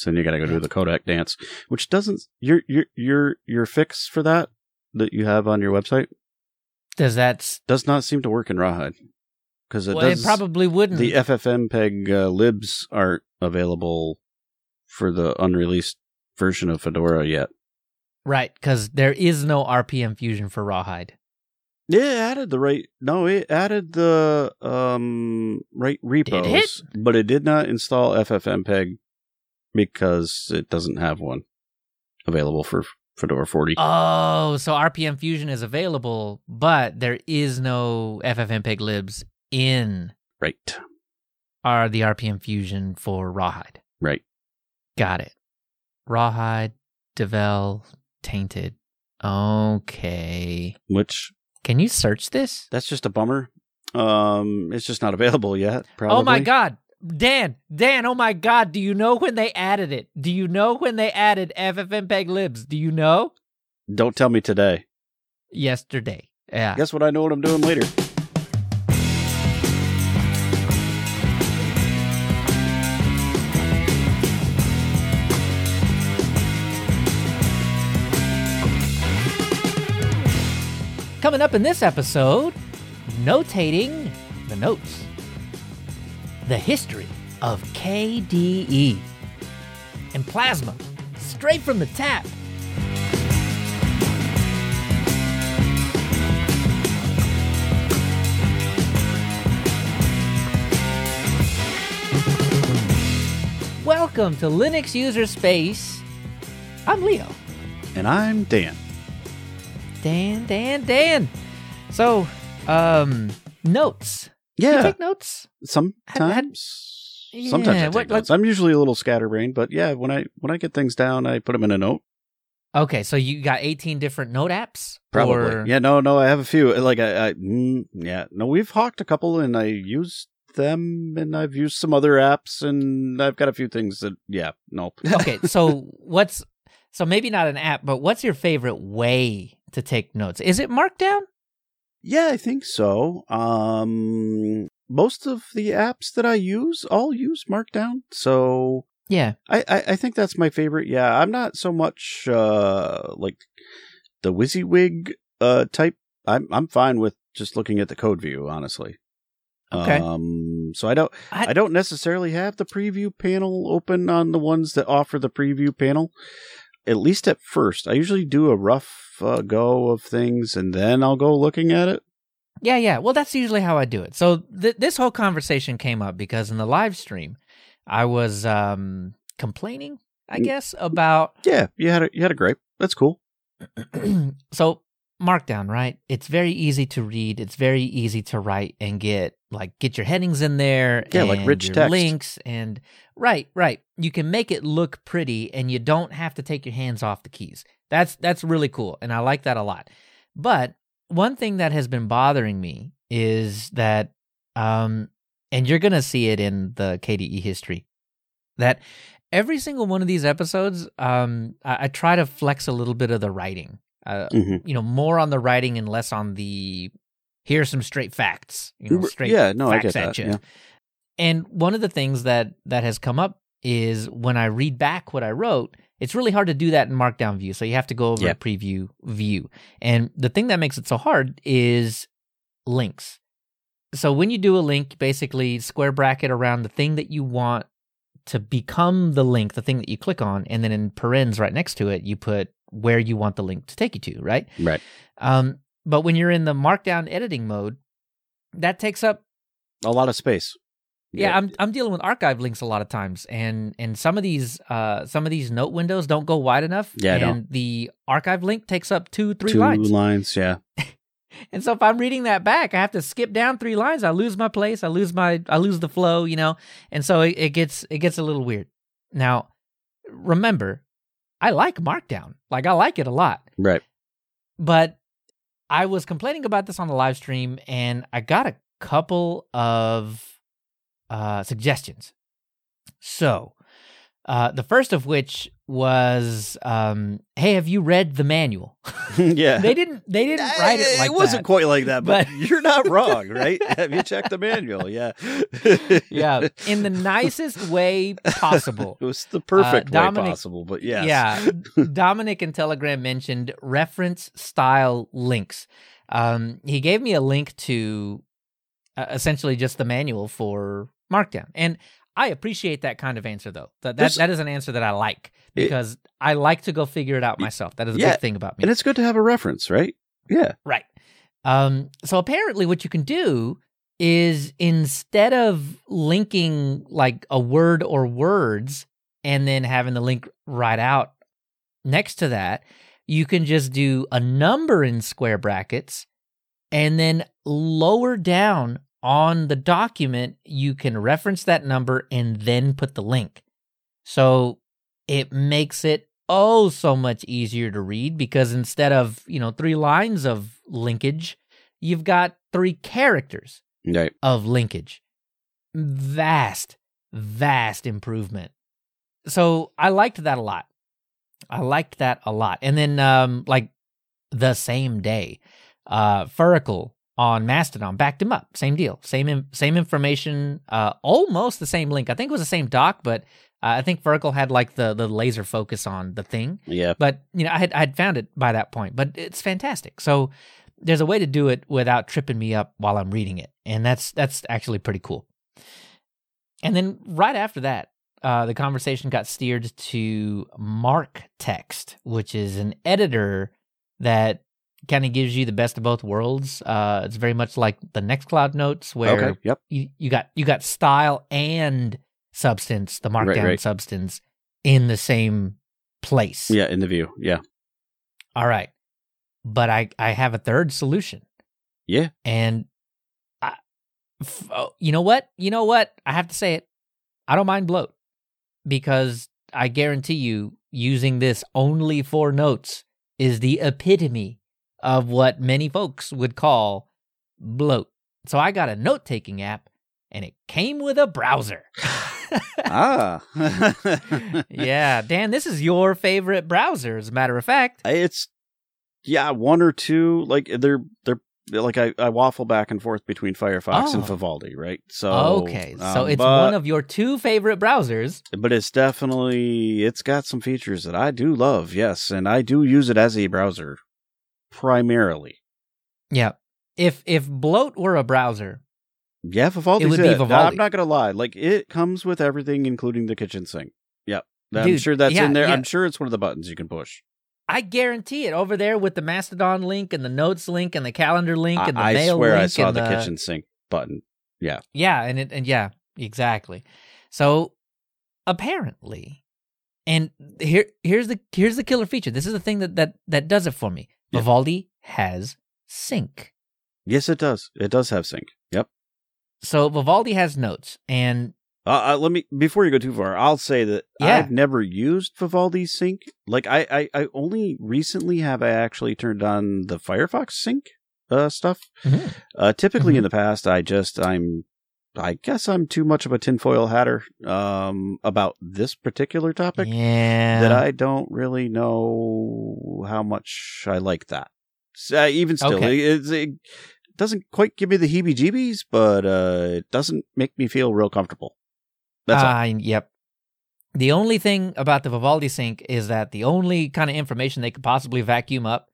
So then you got to go do the codec dance, which doesn't your your your your fix for that that you have on your website Does that? does not seem to work in Rawhide because it well, does. it probably wouldn't. the FFmpeg uh, libs aren't available for the unreleased version of Fedora yet. right, because there is no RPM Fusion for Rawhide. Yeah, it added the right. No, it added the um right repos, it? but it did not install FFmpeg because it doesn't have one available for Fedora 40. Oh, so RPM Fusion is available, but there is no FFmpeg libs in right, are the RPM Fusion for Rawhide. right. Got it. Rawhide, Devel, Tainted. Okay. Which Can you search this? that's just a bummer. Um, it's just not available yet. Probably. Oh my god. Dan, Dan, oh my god, do you know when they added it? Do you know when they added FFmpeg libs? Do you know? Don't tell me today. Yesterday. Yeah. Guess what? I know what I'm doing later. Coming up in this episode, notating the notes. The history of KDE. And plasma, straight from the tap. Welcome to Linux User Space. I'm Leo. And I'm Dan. Dan, Dan, Dan. So, um, notes. You Yeah, take notes? sometimes. Yeah, sometimes I take what- notes. I'm usually a little scatterbrained, but yeah, when I when I get things down, I put them in a note. Okay, so you got 18 different note apps? Probably. Or- Yeah, no, no, I have a few. Like I, I mm, yeah, no, we've hawked a couple, and I used them, and I've used some other apps, and I've got a few things that, yeah, no. okay, so what's so maybe not an app, but what's your favorite way to take notes? Is it Markdown? Yeah, I think so. Um, most of the apps that I use all use Markdown, so Yeah. I, I, I think that's my favorite. Yeah, I'm not so much uh like the WYSIWYG uh type. I'm I'm fine with just looking at the code view, honestly. Okay. Um, so I don't I- I, don't necessarily have the preview panel open on the ones that offer the preview panel. At least at first, I usually do a rough uh, go of things, and then I'll go looking at it. Yeah, yeah. Well, that's usually how I do it. So th- this whole conversation came up because in the live stream, I was um complaining, I Mm. guess, about Yeah, you had a you had a grape. That's cool. so markdown right? It's very easy to read. It's very easy to write and get like get your headings in there Yeah, like rich your text. links and right right. You can make it look pretty and you don't have to take your hands off the keys. That's that's really cool and i like that a lot. But one thing that has been bothering me is that um and you're gonna see it in the kde history that every single one of these episodes um i, I try to flex a little bit of the writing uh, hmm you know, more on the writing and less on the here's some straight facts. You know, straight yeah, no, I facts get at that. you. Yeah. And one of the things that that has come up is when I read back what I wrote, it's really hard to do that in Markdown view. So you have to go over Yeah. a preview view. And the thing that makes it so hard is links. So when you do a link, basically square bracket around the thing that you want to become the link, the thing that you click on, and then in parens right next to it, you put where you want the link to take you to, right? Right. Um, but when you're in the markdown editing mode, that takes up A lot of space. yeah, I'm I'm dealing with archive links a lot of times, and and some of these uh some of these note windows don't go wide enough. Yeah, and don't. the archive link takes up two three two lines, lines. Yeah. and so if I'm reading that back, I have to skip down three lines. I lose my place. I lose my I lose the flow, you know, and so it, it gets it gets a little weird. Now, remember, I like Markdown, like I like it a lot. Right. but I was complaining about this on the live stream and I got a couple of uh, suggestions. So, Uh, the first of which was, um, "Hey, have you read the manual?" yeah. they didn't. They didn't write it like that. it wasn't that. quite like that, but, But- you're not wrong, right? Have you checked the manual? Yeah. yeah, in the nicest way possible. It was the perfect way Dominic- possible, but yes. Yeah. Dominic in Telegram mentioned reference style links. Um, he gave me a link to uh, essentially just the manual for Markdown. And I appreciate that kind of answer, though. That, that, that is an answer that I like It- because I like to go figure it out myself. That is a Yeah, big thing about me. And it's good to have a reference, right? Yeah. Right. Um, so apparently, what you can do is instead of linking like a word or words and then having the link right out next to that, you can just do a number in square brackets and then lower down on the document, you can reference that number and then put the link. So it makes it oh so much easier to read because instead of, you know, three lines of linkage, you've got three characters Right. of linkage. Vast, vast improvement. So I liked that a lot. I liked that a lot. And then um like the same day, uh Furicle on Mastodon backed him up. Same deal. Same in, same information, uh almost the same link. I think it was the same doc, but uh, I think Furicle had like the the laser focus on the thing. Yeah. But you know, I had I had found it by that point. But it's fantastic. So there's a way to do it without tripping me up while I'm reading it, and that's that's actually pretty cool. And then right after that, uh, the conversation got steered to Mark Text, which is an editor that kind of gives you the best of both worlds. Uh, it's very much like the Nextcloud notes, where Okay. Yep. you, you got you got style and substance, the Right, markdown right. substance, in the same place. Yeah. In the view. Yeah. All right. But I I have a third solution. Yeah. And I, f- oh, you know what? You know what? I have to say it. I don't mind bloat because I guarantee you using this only for notes is the epitome of what many folks would call bloat. So I got a note-taking app and it came with a browser. ah. yeah, Dan, this is your favorite browser as a matter of fact. It's yeah, one or two. Like they're they're like I, I waffle back and forth between Firefox and Oh. Vivaldi, right? So okay, so um, it's but, one of your two favorite browsers. but it's definitely it's got some features that I do love. Yes, and I do use it as a browser primarily. Yeah. If if bloat were a browser, Yeah, Vivaldi's It would be it. Vivaldi. I'm not gonna lie. Like it comes with everything, including the kitchen sink. Yep, I'm Dude, sure that's yeah, in there. yeah. I'm sure it's one of the buttons you can push. I guarantee it over there with the Mastodon link and the notes link and the calendar link and the I mail swear link I saw and the kitchen sink button. Yeah. Yeah, and it and yeah, exactly. So apparently, and here here's the here's the killer feature. This is the thing that that that does it for me. Yeah. Vivaldi has sync. Yes, it does. It does have sync. Yep. So Vivaldi has notes, and Uh, uh, let me before you go too far. I'll say that Yeah. I've never used Vivaldi sync. Like I, I, I only recently have I actually turned on the Firefox sync uh, stuff. Mhm. Uh, typically Mhm. in the past, I just I'm. I guess I'm too much of a tinfoil hatter um, about this particular topic yeah, that I don't really know how much I like that. Uh, even still, Okay. it, it doesn't quite give me the heebie-jeebies, but uh, it doesn't make me feel real comfortable. That's. Uh, yep. The only thing about the Vivaldi sync is that the only kind of information they could possibly vacuum up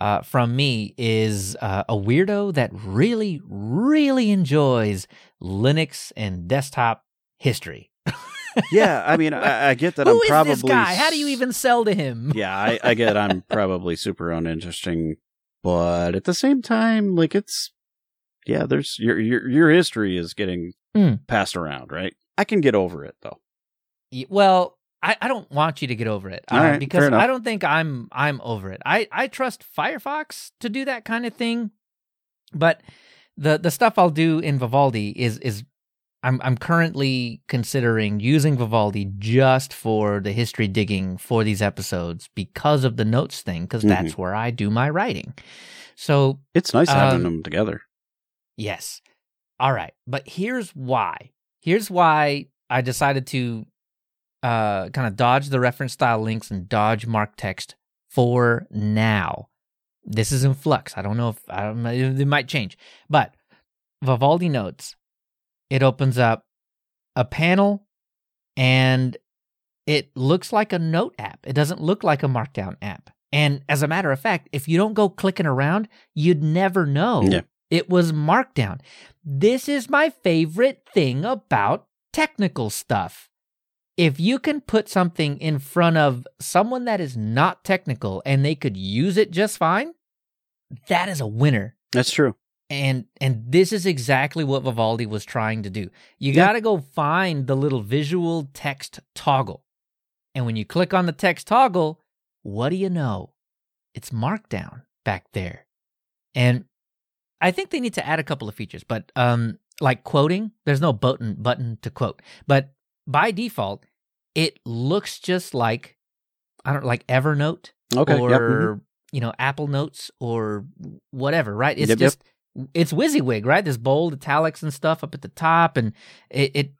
uh, from me is uh, a weirdo that really, really enjoys Linux and desktop history. Yeah, I mean, I, I get that Who I'm is probably this guy? How do you even sell to him? Yeah, I, I get I'm probably super uninteresting, but at the same time, like it's yeah, there's your your your history is getting Hmm. passed around, right? I can get over it though. Well, I, I don't want you to get over it All right, because. I don't think I'm I'm over it. I, I trust Firefox to do that kind of thing, but the the stuff I'll do in Vivaldi is is I'm I'm currently considering using Vivaldi just for the history digging for these episodes because of the notes thing because Mhm. that's where I do my writing. So It's nice having Um, them together. Yes. All right. But here's why. Here's why I decided to uh, kind of dodge the reference style links and dodge MarkText for now. This is in flux. I don't know if I don't. It might change, but Vivaldi Notes. It opens up a panel, and it looks like a note app. It doesn't look like a Markdown app. And as a matter of fact, if you don't go clicking around, you'd never know Yeah. it was Markdown. This is my favorite thing about technical stuff. If you can put something in front of someone that is not technical and they could use it just fine, that is a winner. That's true. And and this is exactly what Vivaldi was trying to do. You Yeah. got to go find the little visual text toggle. And when you click on the text toggle, what do you know? It's Markdown back there. And I think they need to add a couple of features, but um like quoting, there's no button button to quote. But by default, it looks just like I don't like Evernote Okay. or yep. mhm. you know Apple Notes or whatever, right? It's Yep, yep. just it's WYSIWYG, right? There's bold italics and stuff up at the top, and it it,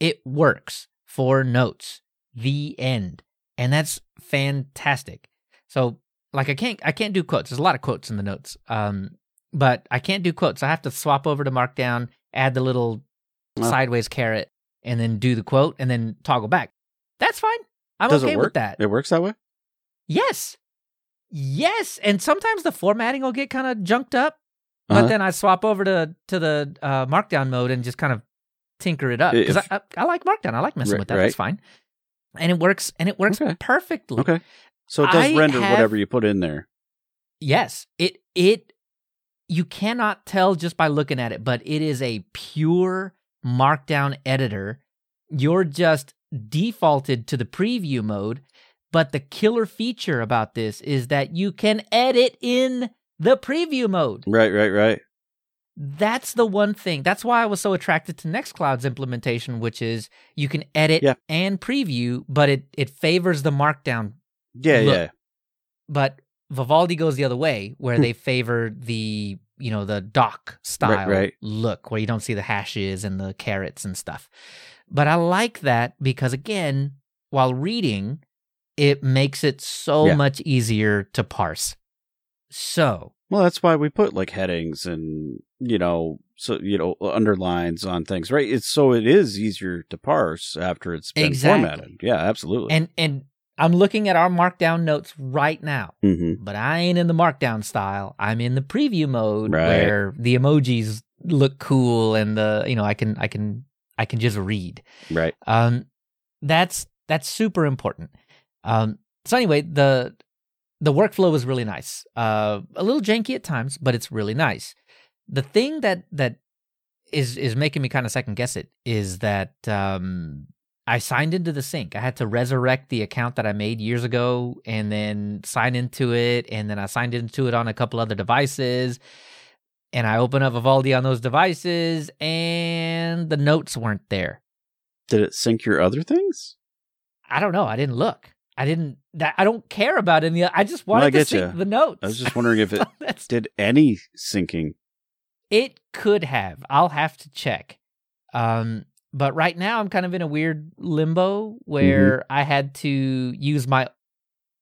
it works for notes. The end, and that's fantastic. So, like, I can't I can't do quotes. There's a lot of quotes in the notes, um, but I can't do quotes. I have to swap over to Markdown, add the little Oh. sideways caret, and then do the quote, and then toggle back. That's fine. I'm Does okay with that. It works that way. Yes. Yes. And sometimes the formatting will get kind of junked up, but Uh-huh. then I swap over to to the uh, markdown mode and just kind of tinker it up because I, I, I like markdown. I like messing Right, with that. right. That's fine. And it works and it works Okay. perfectly. Okay. So it does I render have- whatever you put in there. Yes. It it you cannot tell just by looking at it, but it is a pure markdown editor. You're just defaulted to the preview mode, but the killer feature about this is that you can edit in the preview mode. Right. Right. Right. That's the one thing. That's why I was so attracted to Nextcloud's implementation, which is you can edit Yeah. and preview, but it it favors the markdown Yeah. Look, yeah. but Vivaldi goes the other way, where hmm. they favor the you know the doc style right. look, where you don't see the hashes and the carrots and stuff. But I like that because again, while reading, it makes it so Yeah. much easier to parse. So Well, that's why we put like headings and you know, so you know, underlines on things, right? It's so it is easier to parse after it's been Exactly. formatted. Yeah, absolutely. and and I'm looking at our markdown notes right now. hmm but I ain't in the markdown style. I'm in the preview mode Right. where the emojis look cool and the you know I can I can I can just read. Right. Um, that's that's super important. Um, so anyway, the the workflow is really nice. Uh, a little janky at times, but it's really nice. The thing that that is is making me kind of second guess it is that um, I signed into the sync. I had to resurrect the account that I made years ago and then sign into it, and then I signed into it on a couple other devices. And I open up Vivaldi on those devices, and the notes weren't there. Did it sync your other things? I don't know. I didn't look. I didn't. That, I don't care about any. I just Well, I wanted to sync ya. the notes. I was just wondering if it did any syncing. it could have. I'll have to check. Um, but right now I'm kind of in a weird limbo where Mm-hmm. I had to use my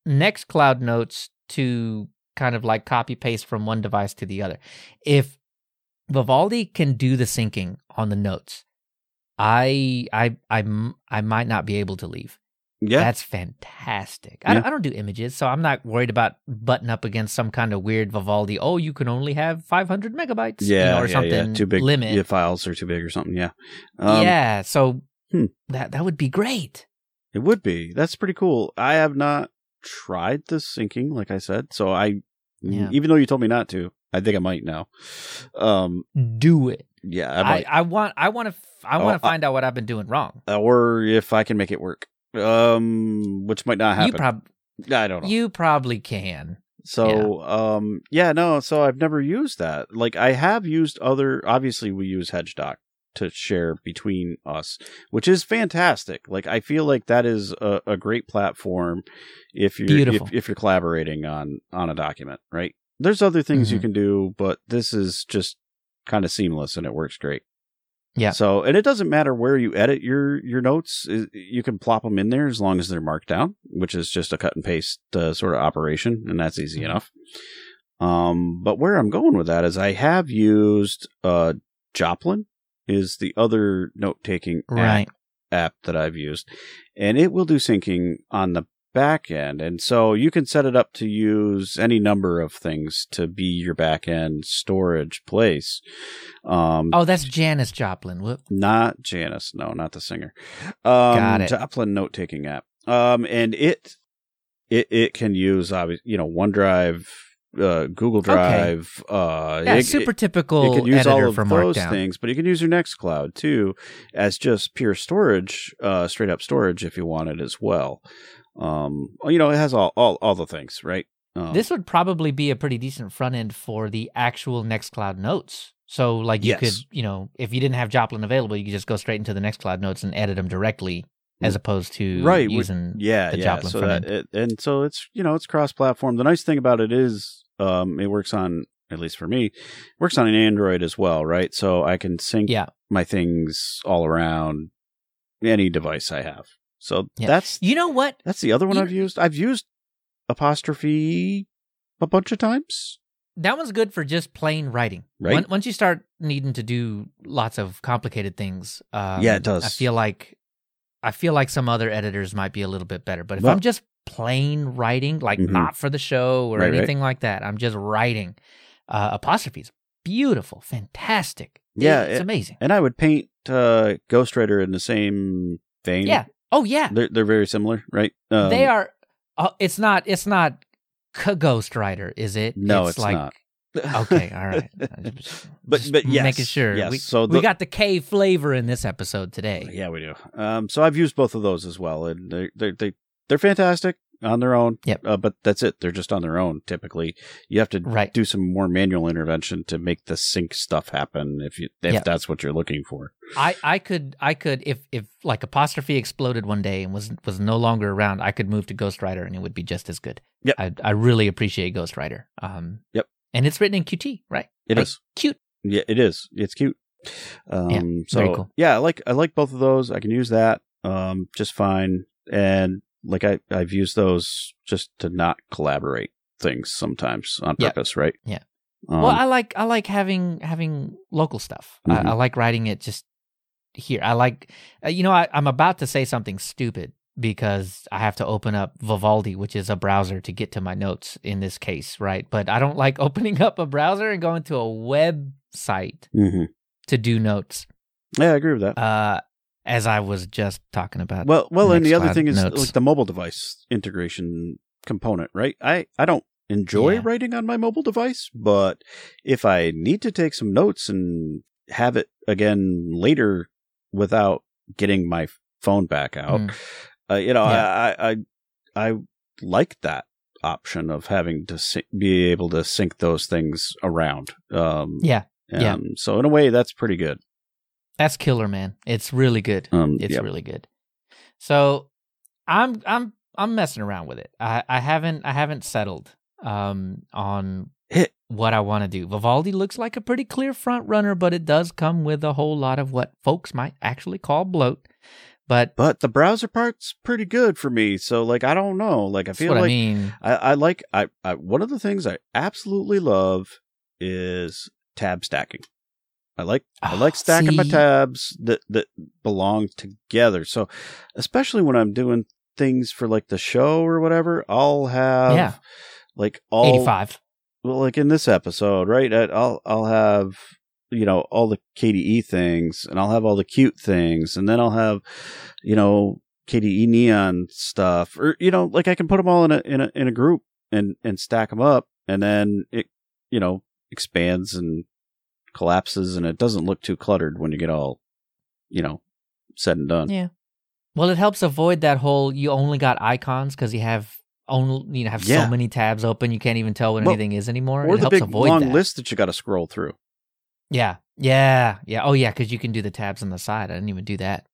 Nextcloud notes to kind of like copy paste from one device to the other. If Vivaldi can do the syncing on the notes, I I I I might not be able to leave. Yeah. That's fantastic. I, don't, I don't do images, so I'm not worried about butting up against some kind of weird Vivaldi. Oh, you can only have 500 megabytes, you yeah, know, or yeah, something yeah. Too big. limit. Yeah, files are too big or something. Yeah. Um, yeah, so hmm. that that would be great. It would be. That's pretty cool. I have not tried the syncing, like I said. So I, Yeah. even though you told me not to, I think I might now. Um, Do it. yeah, I I. I want I want to I Oh, want to I- find out what I've been doing wrong. or if I can make it work. Um, which might not happen. You prob I don't know. you probably can. So, um, yeah, no. So I've never used that. Like I have used other. Obviously, we use HedgeDoc to share between us, which is fantastic. Like I feel like that is a, a great platform if you're if, if you're collaborating on on a document, right? There's other things you Mhm. can do, but this is just kind of seamless and it works great. Yeah. So, and it doesn't matter where you edit your your notes; you can plop them in there as long as they're marked down, which is just a cut and paste uh, sort of operation, and that's easy Mhm. enough. Um, but where I'm going with that is, I have used uh, Joplin is the other note taking Right. app that I've used, and it will do syncing on the back end. And so you can set it up to use any number of things to be your back end storage place. Um, Oh, that's Janis Joplin. Whoop. not Janice, no, not the singer. Um, Got it. Joplin note taking app. Um, and it it it can use obviously you know OneDrive, uh, Google Drive. Uh, Yeah, it- super typical you can use all of those Markdown. things, but you can use your Nextcloud too as just pure storage, uh, straight up storage if you want it as well. Um, you know, it has all all, all the things, right? Um, This would probably be a pretty decent front end for the actual Nextcloud notes. So, like, you Yes. could, you know, if you didn't have Joplin available, you could just go straight into the Nextcloud notes and edit them directly, as opposed to right using yeah the yeah Joplin so front that it, and so it's you know it's cross platform the nice thing about it is um it works on at least for me works on an android as well right so i can sync Yeah. my things all around any device i have so Yeah. that's You know what? that's the other one You- i've used i've used apostrophe a bunch of times That one's good for just plain writing. Right. Once- Once you start needing to do lots of complicated things, um, Yeah, it does. I feel like I feel like some other editors might be a little bit better. But if Well- I'm just plain writing, like Mhm. not for the show or Right, right. anything like that, I'm just writing. Uh, apostrophes, beautiful, fantastic. Yeah, it's it- amazing. and i would paint uh ghostwriter in the same vein Yeah. Oh yeah, they're, they're very similar right Um, they are. Uh, it's not. It's not. K- Ghostwriter, is it? No, it's like, not. Okay, all right. Just- But- just but yes, making sure. yes. We, So we got the K flavor in this episode today. Yeah, we do. Um, so I've used both of those as well, and they they they they're fantastic on their own. Yep. Uh, but that's it. They're just on their own. Typically, you have to Right. do some more manual intervention to make the sync stuff happen. If you if Yep. that's what you're looking for. I, I could I could if if like apostrophe exploded one day and was was no longer around, I could move to Ghostwriter and it would be just as good. Yep. I I really appreciate Ghostwriter. Um. Yep. And it's written in Qt, right? It Like, is. cute. Yeah, it is. It's cute. Um, Yeah, so very cool. yeah, I like I like both of those. I can use that um just fine, and like I I've used those just to not collaborate things sometimes on Yeah. purpose, right? Yeah. Um, well, I like I like having having local stuff. Mhm. I, I like writing it just here. I like uh, you know I, I'm about to say something stupid because I have to open up Vivaldi, which is a browser to get to my notes in this case, right? But I don't like opening up a browser and going to a website mhm. to do notes. yeah, I agree with that. Uh, as I was just talking about. Well, well, and the other thing is notes. like the mobile device integration component, right? I I don't enjoy Yeah. writing on my mobile device, but if I need to take some notes and have it again later without getting my phone back out, Mm. uh, you know, Yeah. I, I I I like that option of having to sy- be able to sync those things around. Um, yeah, yeah. um, So in a way, that's pretty good. That's killer, man. It's really good. Um, It's yeah. really good. So I'm I'm I'm messing around with it. I, I haven't I haven't settled um on what I want to do. Vivaldi looks like a pretty clear front runner, but it does come with a whole lot of what folks might actually call bloat. But but the browser part's pretty good for me. So like I don't know. Like I feel what like I mean. I, I like I, I one of the things I absolutely love is tab stacking. I like I Ah, like stacking my tabs that that belong together. So especially when I'm doing things for like the show or whatever, I'll have Yeah. like all 85. well, like in this episode, right? I- I'll I'll have you know all the KDE things, and I'll have all the cute things, and then I'll have you know KDE neon stuff, or you know, like I can put them all in a in a in a group and and stack them up, and then it you know expands and collapses, and it doesn't look too cluttered when you get all you know said and done. Yeah. Well, it helps avoid that whole you only got icons because you have only you know have Yeah. so many tabs open you can't even tell what Well, anything is anymore. Or it the helps big avoid long that. list that you got to scroll through. Yeah, yeah, yeah. Oh, yeah, because you can do the tabs on the side. I didn't even do that.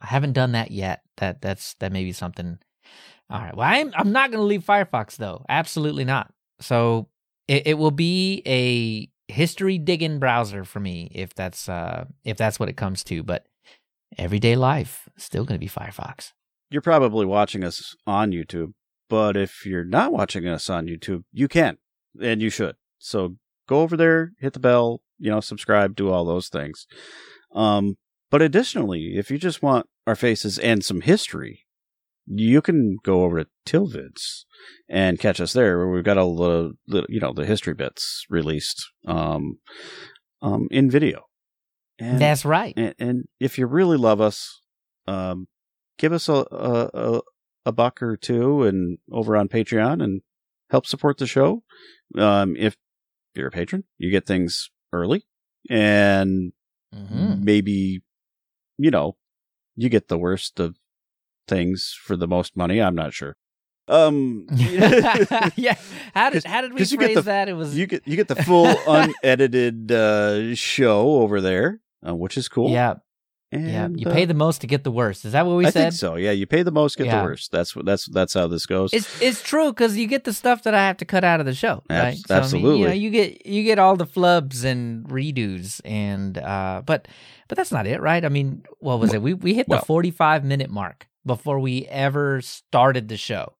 I haven't done that yet. That that's that may be something. All right. Well, I'm I'm not going to leave Firefox though. Absolutely not. So it, it will be a history digging browser for me if that's uh if that's what it comes to. But everyday life still going to be Firefox. You're probably watching us on YouTube, but if you're not watching us on YouTube, you can and you should. So go over there, hit the bell, you know, subscribe, do all those things. Um, but additionally, if you just want our faces and some history, you can go over to TILvids and catch us there, where we've got all the, the you know the history bits released um, um, in video. And, That's right. And, and, if you really love us, um, give us a, a a buck or two and over on Patreon and help support the show. Um, if you're a patron, you get things early and mm-hmm. maybe, you know, you get the worst of things for the most money. I'm not sure. Um, yeah. How did how did we phrase the, that? It was you get you get the full unedited uh, show over there, uh, which is cool. Yeah. And, yeah, you uh, pay the most to get the worst. Is that what we I said? think so. Yeah, you pay the most, get yeah. the worst. That's what that's that's how this goes. It's it's true because you get the stuff that I have to cut out of the show. Right? so, absolutely. I mean, you, know, you get you get all the flubs and redos, and uh, but but that's not it, right? I mean, what was it? We we hit the forty five minute mark before we ever started the show,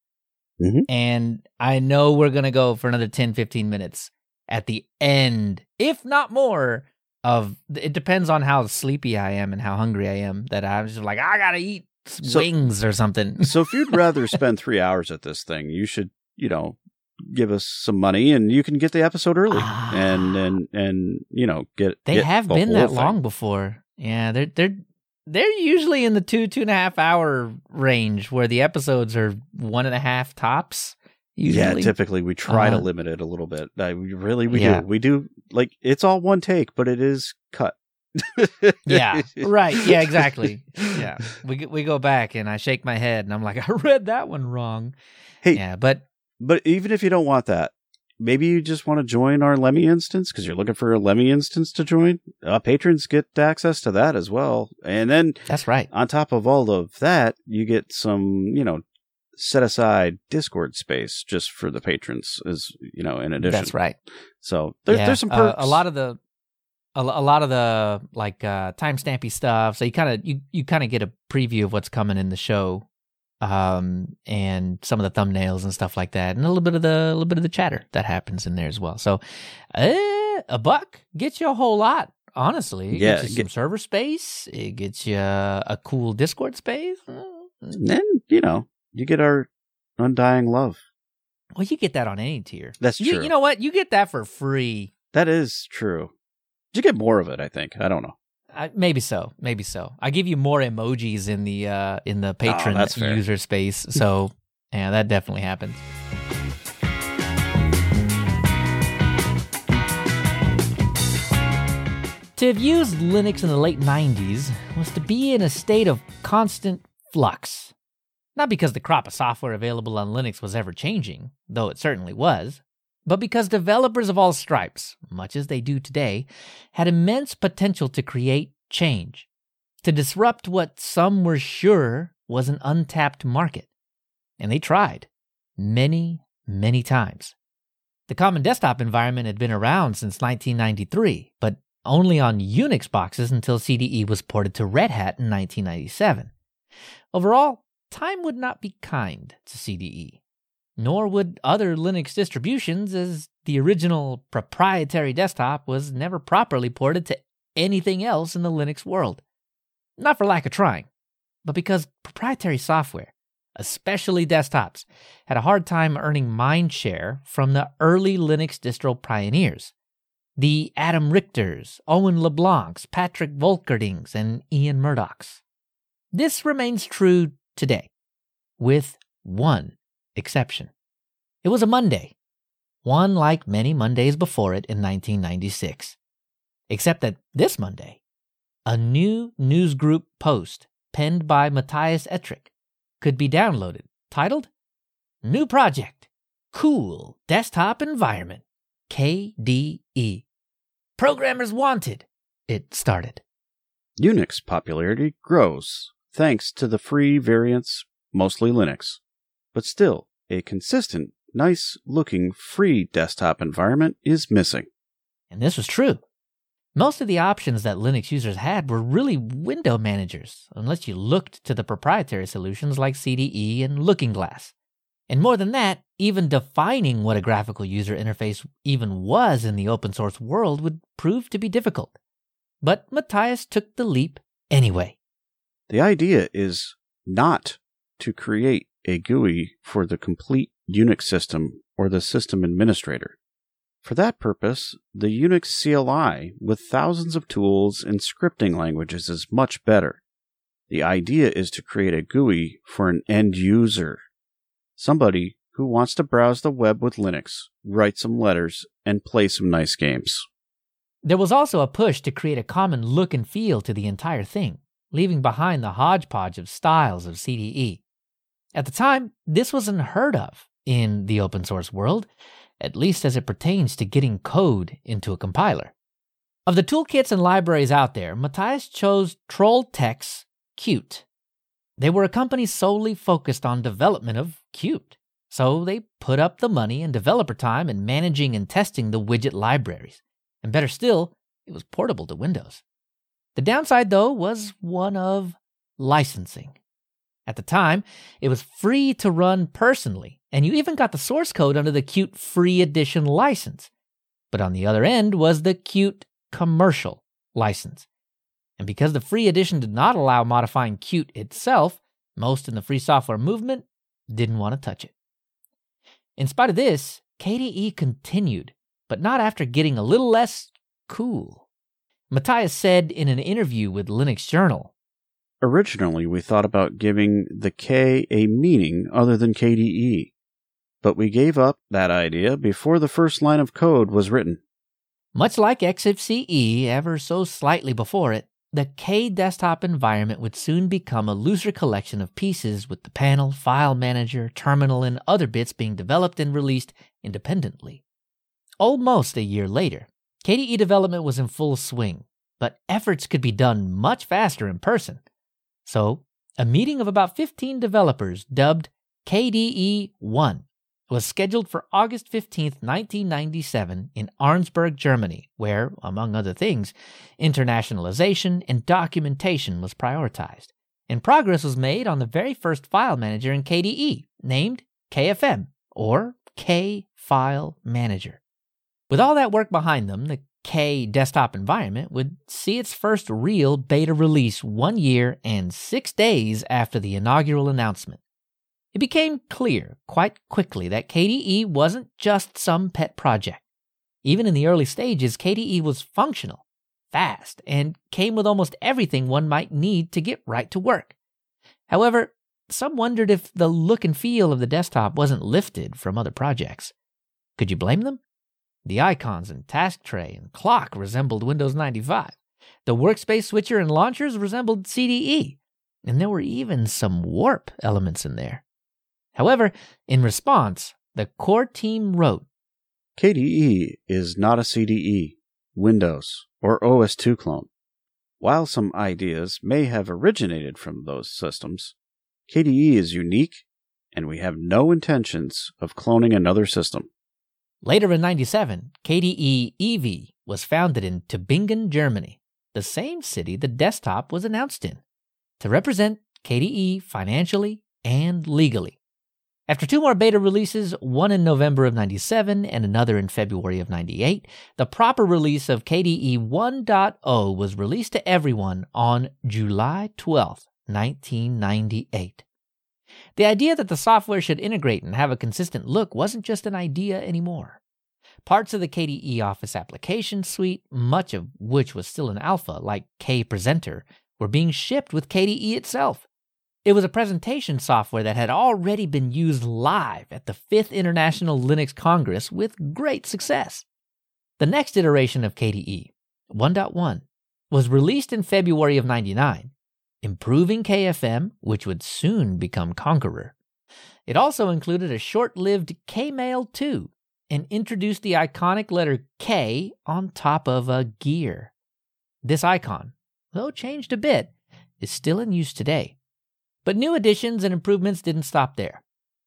mm-hmm. and I know we're gonna go for another 10, 15 minutes at the end, if not more of it depends on how sleepy I am and how hungry I am that I'm just like I gotta eat so, wings or something. so if you'd rather spend three hours at this thing, you should you know give us some money and you can get the episode early ah. and and and you know get they get have been that thing. long before. Yeah, they're they're they're usually in the two two and a half hour range where the episodes are one and a half tops. Usually. Yeah, typically we try uh, to uh-huh. limit it a little bit. We really we yeah. do. We do like it's all one take, but it is cut. yeah, right. Yeah, exactly. Yeah, we we go back and I shake my head and I'm like, I read that one wrong. Hey, yeah, but but even if you don't want that, maybe you just want to join our Lemmy instance because you're looking for a Lemmy instance to join. Uh, patrons get access to that as well, and then that's right. On top of all of that, you get some you know set aside Discord space just for the patrons, as you know, in addition. That's right. So there, yeah. there's some perks. Uh, a lot of the, a, a lot of the like uh, timestampy stuff. So you kind of you you kind of get a preview of what's coming in the show, um, and some of the thumbnails and stuff like that, and a little bit of the a little bit of the chatter that happens in there as well. So, uh, a buck gets you a whole lot honestly. It yeah, gets you get, some server space. It gets you a cool Discord space. And then, you know, you get our undying love. Well, you get that on any tier. That's true. You, you know what? You get that for free. That is true. You get more of it, I think. I don't know. I, maybe so. Maybe so. I give you more emojis in the uh in the oh, patron oh, user space. So yeah, that definitely happens. To have used Linux in the late 90s was to be in a state of constant flux. Not because the crop of software available on Linux was ever changing, though it certainly was, but because developers of all stripes, much as they do today, had immense potential to create change, to disrupt what some were sure was an untapped market. And they tried many, many times. The common desktop environment had been around since 1993, but only on Unix boxes until CDE was ported to Red Hat in 1997. Overall, time would not be kind to CDE, nor would other Linux distributions, as the original proprietary desktop was never properly ported to anything else in the Linux world. Not for lack of trying, but because proprietary software, especially desktops, had a hard time earning mind share from the early Linux distro pioneers. The Adam Richters, Owen LeBlancs, Patrick Volkerdings, and Ian Murdochs. This remains true today, with one exception. It was a Monday, one like many Mondays before it in 1996. Except that this Monday, a new newsgroup post penned by Matthias Ettrich could be downloaded titled New Project Cool Desktop Environment KDE. Programmers Wanted, it started. Unix popularity grows thanks to the free variants, mostly Linux. But still, a consistent, nice looking free desktop environment is missing. And this was true. Most of the options that Linux users had were really window managers, unless you looked to the proprietary solutions like CDE and Looking Glass. And more than that, even defining what a graphical user interface even was in the open source world would prove to be difficult. But Matthias took the leap anyway. The idea is not to create a GUI for the complete Unix system or the system administrator. For that purpose, the Unix CLI with thousands of tools and scripting languages is much better. The idea is to create a GUI for an end user Somebody who wants to browse the web with Linux, write some letters, and play some nice games. There was also a push to create a common look and feel to the entire thing, leaving behind the hodgepodge of styles of CDE. At the time, this was unheard of in the open source world, at least as it pertains to getting code into a compiler. Of the toolkits and libraries out there, Matthias chose Trolltech's Qt they were a company solely focused on development of Qt. So they put up the money and developer time in managing and testing the widget libraries. And better still, it was portable to Windows. The downside, though, was one of licensing. At the time, it was free to run personally, and you even got the source code under the Qt Free Edition license. But on the other end was the Qt Commercial license. And because the free edition did not allow modifying Qt itself, most in the free software movement didn't want to touch it. In spite of this, KDE continued, but not after getting a little less cool. Matthias said in an interview with Linux Journal Originally, we thought about giving the K a meaning other than KDE, but we gave up that idea before the first line of code was written. Much like XFCE ever so slightly before it, the K desktop environment would soon become a looser collection of pieces with the panel, file manager, terminal, and other bits being developed and released independently. Almost a year later, KDE development was in full swing, but efforts could be done much faster in person. So, a meeting of about 15 developers dubbed KDE 1 was scheduled for August 15, 1997, in Arnsberg, Germany, where, among other things, internationalization and documentation was prioritized. And progress was made on the very first file manager in KDE, named KFM, or K File Manager. With all that work behind them, the K desktop environment would see its first real beta release one year and six days after the inaugural announcement. It became clear quite quickly that KDE wasn't just some pet project. Even in the early stages, KDE was functional, fast, and came with almost everything one might need to get right to work. However, some wondered if the look and feel of the desktop wasn't lifted from other projects. Could you blame them? The icons and task tray and clock resembled Windows 95. The workspace switcher and launchers resembled CDE. And there were even some warp elements in there. However, in response, the core team wrote KDE is not a CDE, Windows, or OS2 clone. While some ideas may have originated from those systems, KDE is unique and we have no intentions of cloning another system. Later in 97, KDE EV was founded in Tübingen, Germany, the same city the desktop was announced in, to represent KDE financially and legally. After two more beta releases, one in November of 97 and another in February of 98, the proper release of KDE 1.0 was released to everyone on July 12, 1998. The idea that the software should integrate and have a consistent look wasn't just an idea anymore. Parts of the KDE Office application suite, much of which was still in alpha, like KPresenter, were being shipped with KDE itself. It was a presentation software that had already been used live at the 5th International Linux Congress with great success. The next iteration of KDE, 1.1, was released in February of 99, improving KFM, which would soon become Konqueror. It also included a short lived Kmail 2 and introduced the iconic letter K on top of a gear. This icon, though changed a bit, is still in use today. But new additions and improvements didn't stop there.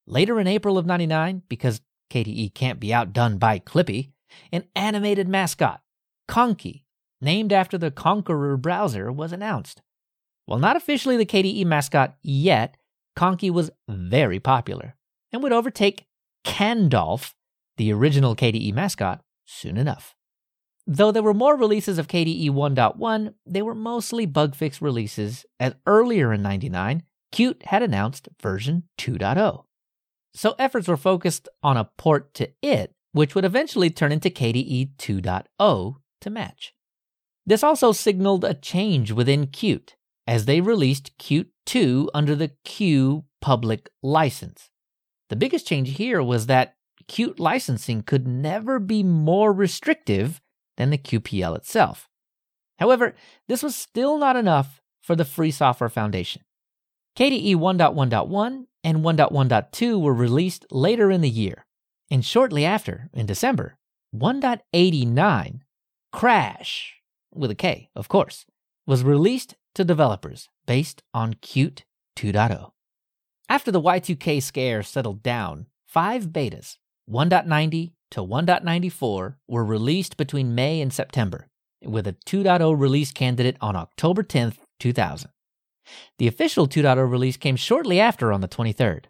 Later in April of 99, because KDE can't be outdone by Clippy, an animated mascot, Konqi, named after the Konqueror browser, was announced. While not officially the KDE mascot yet, Konqi was very popular and would overtake Kandalf, the original KDE mascot, soon enough. Though there were more releases of KDE 1.1, they were mostly bug fix releases, as earlier in 99, Qt had announced version 2.0. So efforts were focused on a port to it, which would eventually turn into KDE 2.0 to match. This also signaled a change within Qt, as they released Qt 2 under the Q public license. The biggest change here was that Qt licensing could never be more restrictive than the QPL itself. However, this was still not enough for the Free Software Foundation. KDE 1.1.1 and 1.1.2 were released later in the year, and shortly after, in December, 1.89, Crash, with a K, of course, was released to developers based on Qt 2.0. After the Y2K scare settled down, five betas, 1.90 to 1.94, were released between May and September, with a 2.0 release candidate on October 10, 2000. The official 2.0 release came shortly after on the 23rd.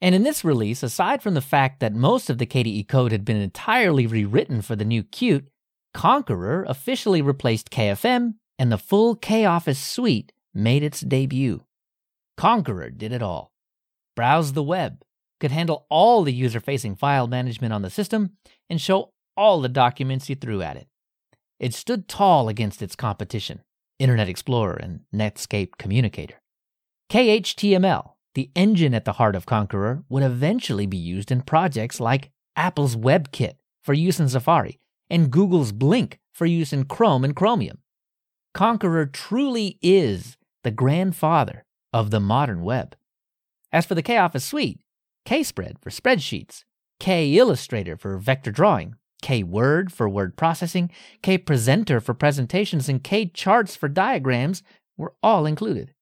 And in this release, aside from the fact that most of the KDE code had been entirely rewritten for the new Qt, Konqueror officially replaced KFM and the full K Office suite made its debut. Konqueror did it all. Browse the web, could handle all the user facing file management on the system, and show all the documents you threw at it. It stood tall against its competition, Internet Explorer and Netscape Communicator. KHTML, the engine at the heart of Konqueror, would eventually be used in projects like Apple's WebKit for use in Safari and Google's Blink for use in Chrome and Chromium. Konqueror truly is the grandfather of the modern web. As for the K-Office suite, KSpread for spreadsheets, KIllustrator for vector drawing, KWord for word processing, KPresenter for presentations, and KCharts for diagrams were all included.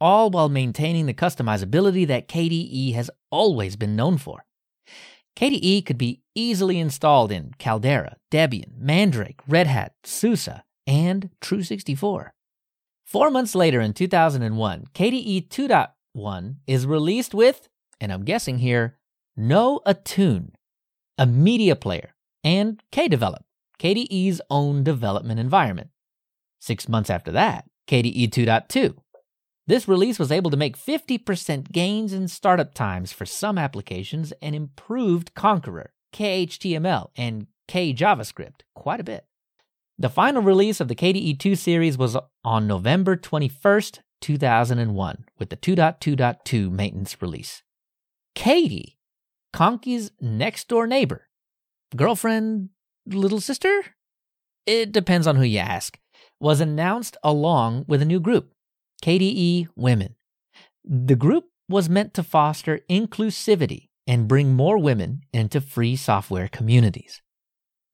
All while maintaining the customizability that KDE has always been known for. KDE could be easily installed in Caldera, Debian, Mandrake, Red Hat, SUSE, and Tru64. Four months later in 2001, KDE 2.1 is released with, and I'm guessing here, Noatun, a media player, and KDevelop, KDE's own development environment. Six months after that, KDE 2.2. This release was able to make 50% gains in startup times for some applications and improved Konqueror, KHTML, and KJavaScript quite a bit. The final release of the KDE 2 series was on November 21st, 2001, with the 2.2.2 maintenance release. Katie, Konqi's next door neighbor, girlfriend, little sister? It depends on who you ask. Was announced along with a new group, KDE Women. The group was meant to foster inclusivity and bring more women into free software communities.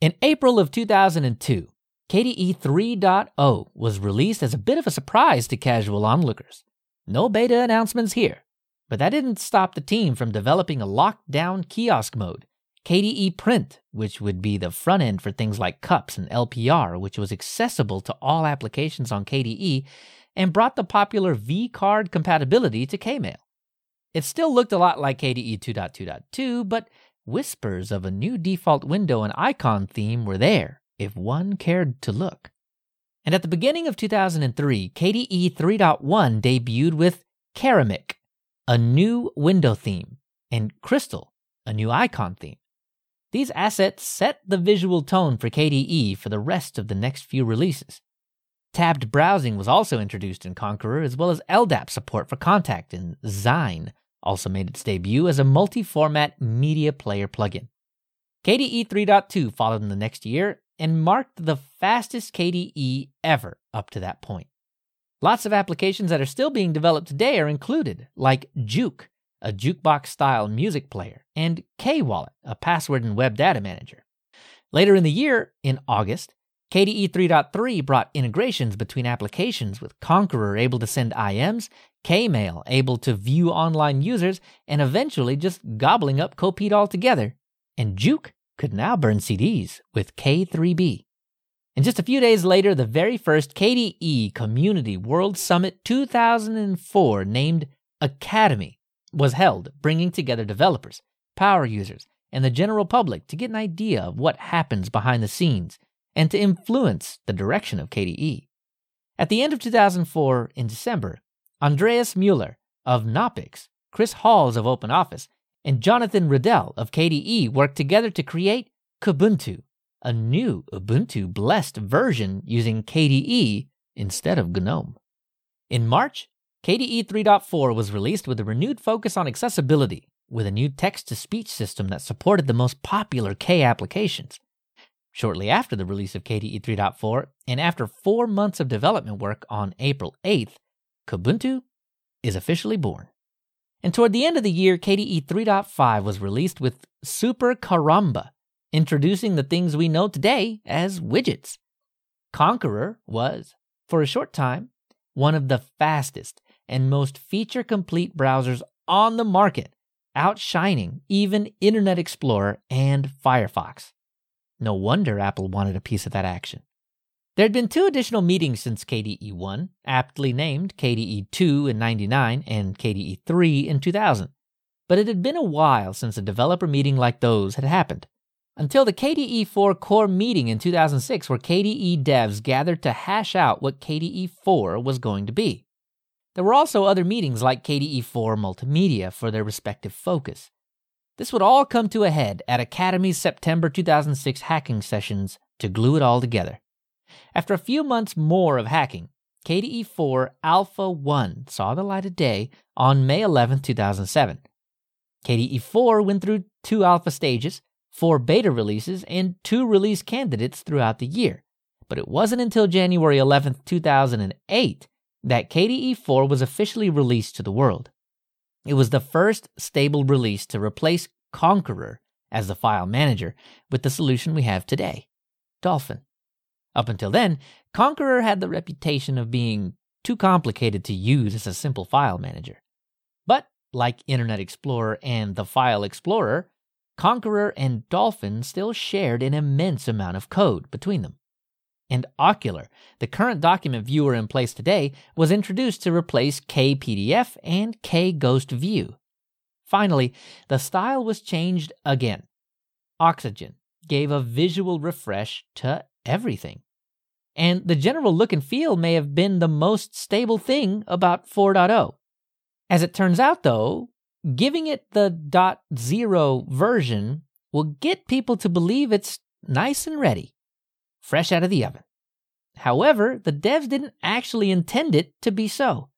In April of 2002, KDE 3.0 was released as a bit of a surprise to casual onlookers. No beta announcements here, but that didn't stop the team from developing a lockdown kiosk mode, KDE Print, which would be the front end for things like CUPS and LPR, which was accessible to all applications on KDE, and brought the popular vCard compatibility to Kmail. It still looked a lot like KDE 2.2.2, but whispers of a new default window and icon theme were there if one cared to look. And at the beginning of 2003, KDE 3.1 debuted with Keramik, a new window theme, and Crystal, a new icon theme. These assets set the visual tone for KDE for the rest of the next few releases. Tabbed browsing was also introduced in Konqueror, as well as LDAP support for contact, and Xine also made its debut as a multi format media player plugin. KDE 3.2 followed in the next year and marked the fastest KDE ever up to that point. Lots of applications that are still being developed today are included, like JuK, a jukebox style music player, and K Wallet, a password and web data manager. Later in the year, in August, KDE 3.3 brought integrations between applications with Konqueror able to send IMs, Kmail able to view online users, and eventually just gobbling up Kopete altogether. And JuK could now burn CDs with K3B. And just a few days later, the very first KDE Community World Summit 2004, named aKademy, was held, bringing together developers, power users, and the general public to get an idea of what happens behind the scenes and to influence the direction of KDE. At the end of 2004, in December, Andreas Mueller of Knoppix, Chris Halls of OpenOffice, and Jonathan Riddell of KDE worked together to create Kubuntu, a new Ubuntu blessed version using KDE instead of GNOME. In March, KDE 3.4 was released with a renewed focus on accessibility, with a new text to speech system that supported the most popular K applications. Shortly after the release of KDE 3.4, and after four months of development work on April 8th, Kubuntu is officially born. And toward the end of the year, KDE 3.5 was released with SuperKaramba, introducing the things we know today as widgets. Konqueror was, for a short time, one of the fastest and most feature complete browsers on the market, outshining even Internet Explorer and Firefox. No wonder Apple wanted a piece of that action. There had been two additional meetings since KDE 1, aptly named KDE 2 in 99 and KDE 3 in 2000. But it had been a while since a developer meeting like those had happened. Until the KDE 4 core meeting in 2006, where KDE devs gathered to hash out what KDE 4 was going to be. There were also other meetings like KDE 4 Multimedia for their respective focus. This would all come to a head at aKademy's September 2006 hacking sessions to glue it all together. After a few months more of hacking, KDE 4 Alpha 1 saw the light of day on May 11, 2007. KDE 4 went through two alpha stages, four beta releases, and two release candidates throughout the year. But it wasn't until January 11, 2008 that KDE 4 was officially released to the world. It was the first stable release to replace Konqueror as the file manager with the solution we have today, Dolphin. Up until then, Konqueror had the reputation of being too complicated to use as a simple file manager. But, like Internet Explorer and the File Explorer, Konqueror and Dolphin still shared an immense amount of code between them. And Okular, the current document viewer in place today, was introduced to replace KPDF and KGhostView. Finally, the style was changed again. Oxygen gave a visual refresh to everything. And the general look and feel may have been the most stable thing about 4.0. As it turns out, though, giving it the .0 version will get people to believe it's nice and ready, fresh out of the oven. However, the devs didn't actually intend it to be so.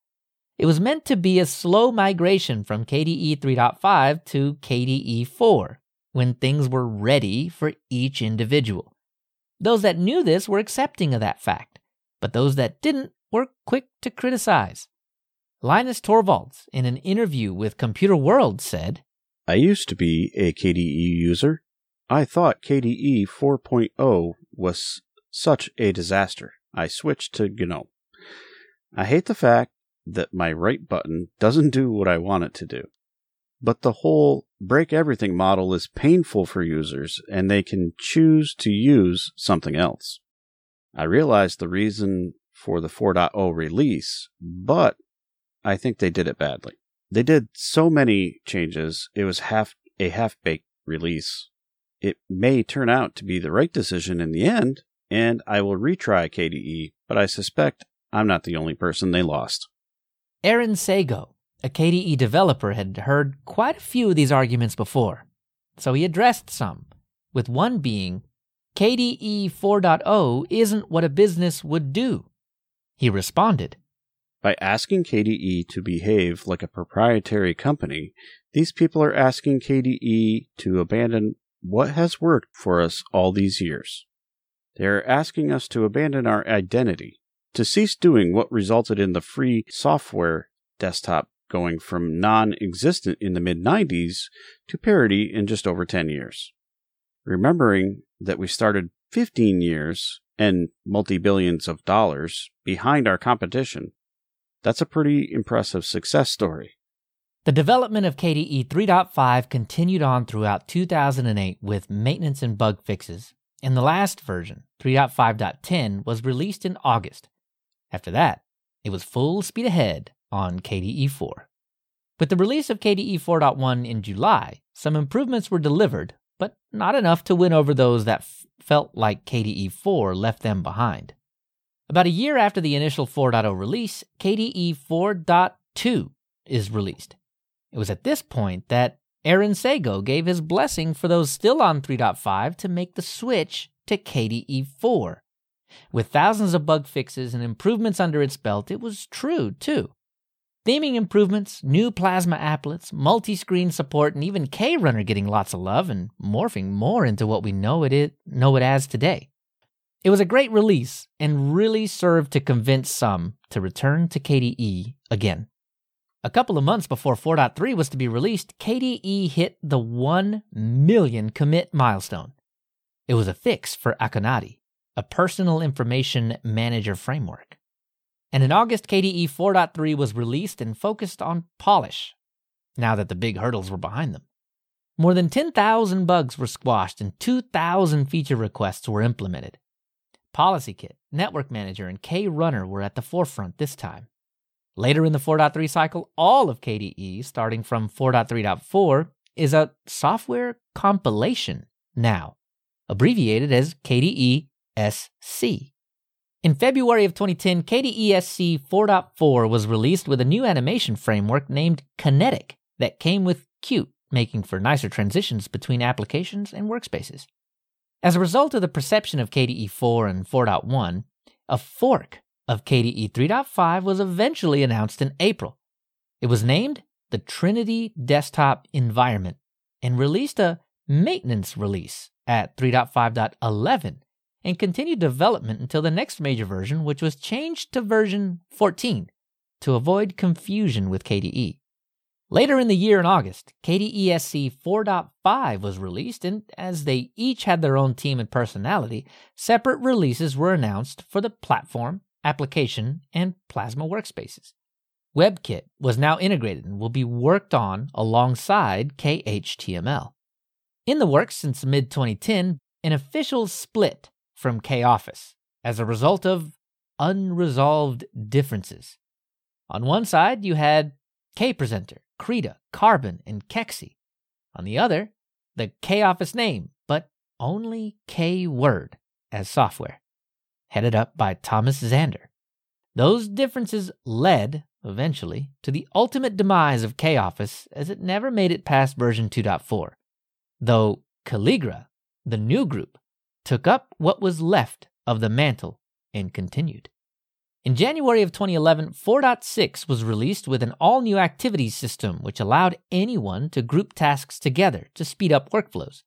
It was meant to be a slow migration from KDE 3.5 to KDE 4 when things were ready for each individual. Those that knew this were accepting of that fact, but those that didn't were quick to criticize. Linus Torvalds, in an interview with Computer World, said, I used to be a KDE user. I thought KDE 4.0 was such a disaster. I switched to GNOME. I hate the fact that my right button doesn't do what I want it to do. But the whole break everything model is painful for users and they can choose to use something else. I realize the reason for the 4.0 release, but I think they did it badly. They did so many changes, it was half a half baked release. It may turn out to be the right decision in the end, and I will retry KDE, but I suspect I'm not the only person they lost. Aaron Seigo, a KDE developer, had heard quite a few of these arguments before, so he addressed some, with one being KDE 4.0 isn't what a business would do. He responded By asking KDE to behave like a proprietary company, these people are asking KDE to abandon what has worked for us all these years. They are asking us to abandon our identity, to cease doing what resulted in the free software desktop going from non existent in the mid 90s to parity in just over 10 years. Remembering that we started 15 years and multi billions of dollars behind our competition, that's a pretty impressive success story. The development of KDE 3.5 continued on throughout 2008 with maintenance and bug fixes, and the last version, 3.5.10, was released in August. After that, it was full speed ahead on KDE 4. With the release of KDE 4.1 in July, some improvements were delivered, but not enough to win over those that f- felt like KDE 4 left them behind. About a year after the initial 4.0 release, KDE 4.2 is released. It was at this point that Aaron Seigo gave his blessing for those still on 3.5 to make the switch to KDE 4. With thousands of bug fixes and improvements under its belt, it was true, too. Theming improvements, new Plasma applets, multi screen support, and even KRunner getting lots of love and morphing more into what we know it, is, know it as today. It was a great release and really served to convince some to return to KDE again. A couple of months before 4.3 was to be released, KDE hit the 1 million commit milestone. It was a fix for Akonadi, a personal information manager framework. And in August, KDE 4.3 was released and focused on polish, now that the big hurdles were behind them. More than 10,000 bugs were squashed and 2,000 feature requests were implemented. PolicyKit, Network Manager, and KRunner were at the forefront this time. Later in the 4.3 cycle, all of KDE, starting from 4.3.4, is a software compilation now, abbreviated as KDE SC. In February of 2010, KDE SC 4.4 was released with a new animation framework named Kinetic that came with Qt, making for nicer transitions between applications and workspaces. As a result of the perception of KDE 4 and 4.1, a fork of KDE 3.5 was eventually announced in April. It was named the Trinity Desktop Environment and released a maintenance release at 3.5.11 and continued development until the next major version, which was changed to version 14 to avoid confusion with KDE. Later in the year in August, KDE SC 4.5 was released, and as they each had their own team and personality, separate releases were announced for the platform application, and Plasma workspaces. WebKit was now integrated and will be worked on alongside KHTML. In the works since mid 2010, an official split from K Office as a result of unresolved differences. On one side, you had K Presenter, Krita, Karbon, and Kexi. On the other, the K Office name, but only K Word as software headed up by Thomas Zander. Those differences led, eventually, to the ultimate demise of K Office as it never made it past version 2.4, though Calligra, the new group, took up what was left of the mantle and continued. In January of 2011, 4.6 was released with an all new activities system which allowed anyone to group tasks together to speed up workflows.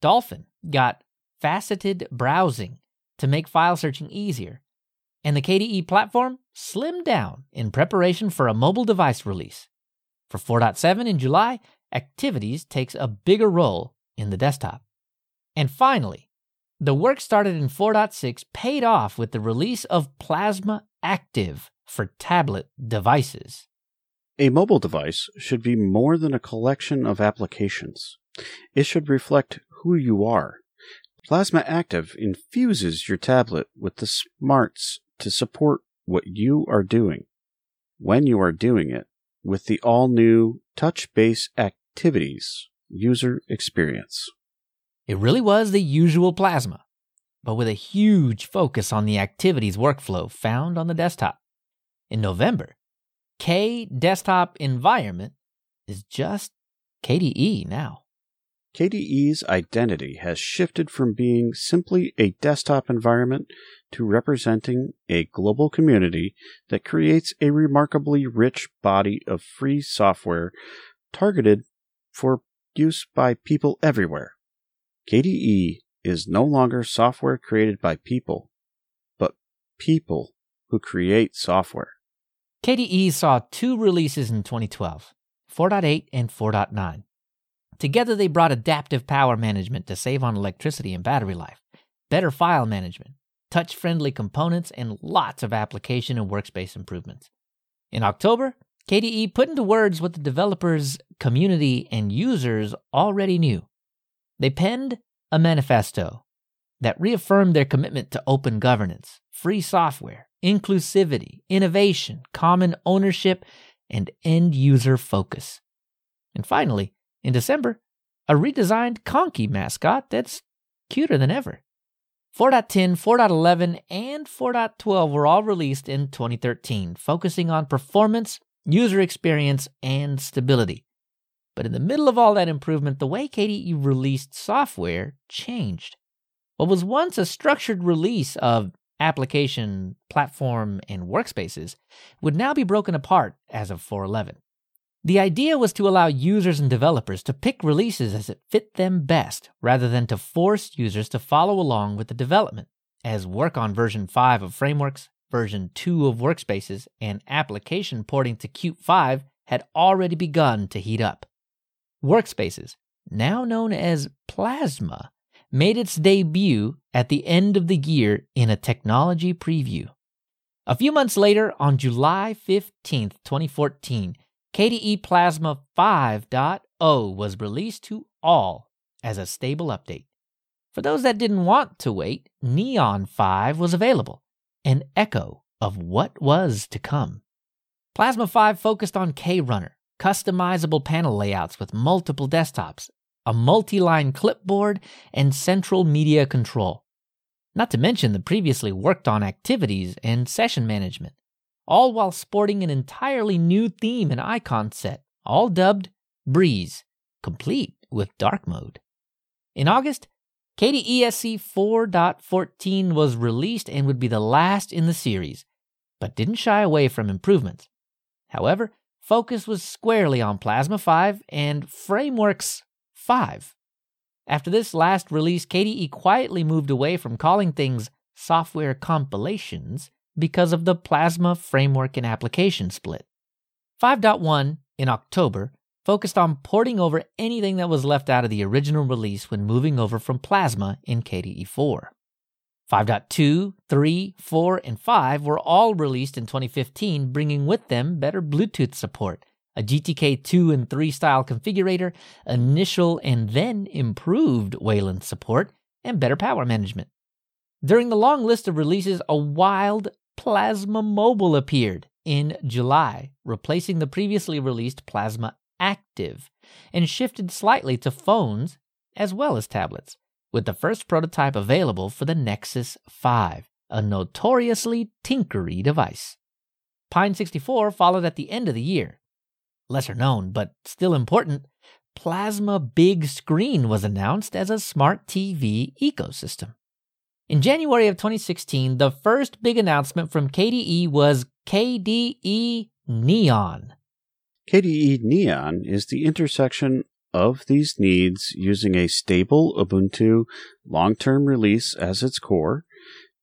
Dolphin got faceted browsing to make file searching easier, and the KDE platform slimmed down in preparation for a mobile device release. For 4.7 in July, Activities takes a bigger role in the desktop. And finally, the work started in 4.6 paid off with the release of Plasma Active for tablet devices. A mobile device should be more than a collection of applications. It should reflect who you are Plasma Active infuses your tablet with the smarts to support what you are doing when you are doing it with the all new touch based activities user experience. It really was the usual Plasma, but with a huge focus on the activities workflow found on the desktop. In November, K Desktop Environment is just KDE now. KDE's identity has shifted from being simply a desktop environment to representing a global community that creates a remarkably rich body of free software targeted for use by people everywhere. KDE is no longer software created by people, but people who create software. KDE saw two releases in 2012 4.8 and 4.9. Together, they brought adaptive power management to save on electricity and battery life, better file management, touch friendly components, and lots of application and workspace improvements. In October, KDE put into words what the developers, community, and users already knew. They penned a manifesto that reaffirmed their commitment to open governance, free software, inclusivity, innovation, common ownership, and end user focus. And finally, in December, a redesigned Konqi mascot that's cuter than ever. 4.10, 4.11, and 4.12 were all released in 2013, focusing on performance, user experience, and stability. But in the middle of all that improvement, the way KDE released software changed. What was once a structured release of application, platform, and workspaces would now be broken apart as of 4.11. The idea was to allow users and developers to pick releases as it fit them best, rather than to force users to follow along with the development, as work on version 5 of frameworks, version 2 of workspaces, and application porting to Qt 5 had already begun to heat up. Workspaces, now known as Plasma, made its debut at the end of the year in a technology preview. A few months later, on July 15, 2014, KDE Plasma 5.0 was released to all as a stable update. For those that didn't want to wait, Neon 5 was available, an echo of what was to come. Plasma 5 focused on KRunner, customizable panel layouts with multiple desktops, a multi line clipboard, and central media control. Not to mention the previously worked on activities and session management all while sporting an entirely new theme and icon set, all dubbed Breeze, complete with dark mode. In August, KDESC 4.14 was released and would be the last in the series, but didn't shy away from improvements. However, focus was squarely on Plasma 5 and Frameworks 5. After this last release, KDE quietly moved away from calling things software compilations because of the Plasma framework and application split. 5.1 in October focused on porting over anything that was left out of the original release when moving over from Plasma in KDE 4. 5.2, 3, 4, and 5 were all released in 2015, bringing with them better Bluetooth support, a GTK 2 and 3 style configurator, initial and then improved Wayland support, and better power management. During the long list of releases, a wild Plasma Mobile appeared in July, replacing the previously released Plasma Active, and shifted slightly to phones as well as tablets, with the first prototype available for the Nexus 5, a notoriously tinkery device. Pine 64 followed at the end of the year. Lesser known, but still important, Plasma Big Screen was announced as a smart TV ecosystem. In January of 2016, the first big announcement from KDE was KDE Neon. KDE Neon is the intersection of these needs using a stable Ubuntu long term release as its core,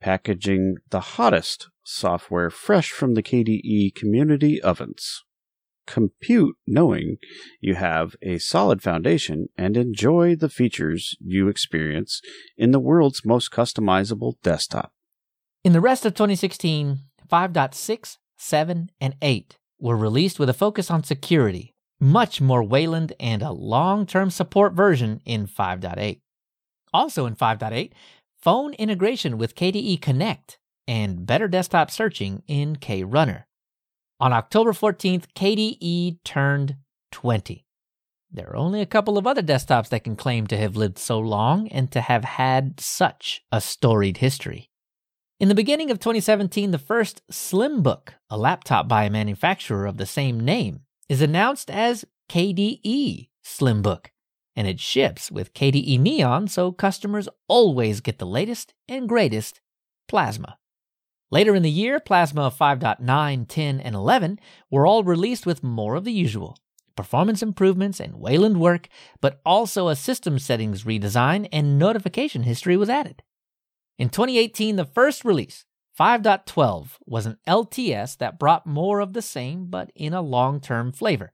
packaging the hottest software fresh from the KDE community ovens compute knowing you have a solid foundation and enjoy the features you experience in the world's most customizable desktop. In the rest of 2016, 5.6, 7, and 8 were released with a focus on security, much more Wayland, and a long term support version in 5.8. Also in 5.8, phone integration with KDE Connect and better desktop searching in KRunner. On October 14th, KDE turned 20. There are only a couple of other desktops that can claim to have lived so long and to have had such a storied history. In the beginning of 2017, the first Slimbook, a laptop by a manufacturer of the same name, is announced as KDE Slimbook, and it ships with KDE Neon so customers always get the latest and greatest plasma. Later in the year, Plasma 5.9, 10, and 11 were all released with more of the usual performance improvements and Wayland work, but also a system settings redesign and notification history was added. In 2018, the first release, 5.12, was an LTS that brought more of the same but in a long term flavor.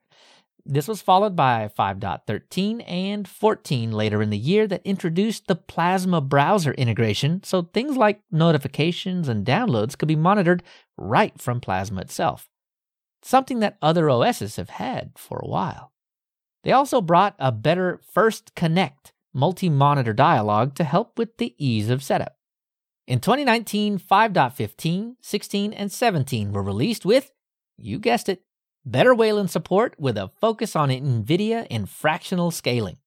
This was followed by 5.13 and 14 later in the year that introduced the Plasma browser integration, so things like notifications and downloads could be monitored right from Plasma itself. Something that other OSs have had for a while. They also brought a better First Connect, multi monitor dialog to help with the ease of setup. In 2019, 5.15, 16, and 17 were released with, you guessed it, better Wayland support with a focus on NVIDIA and fractional scaling.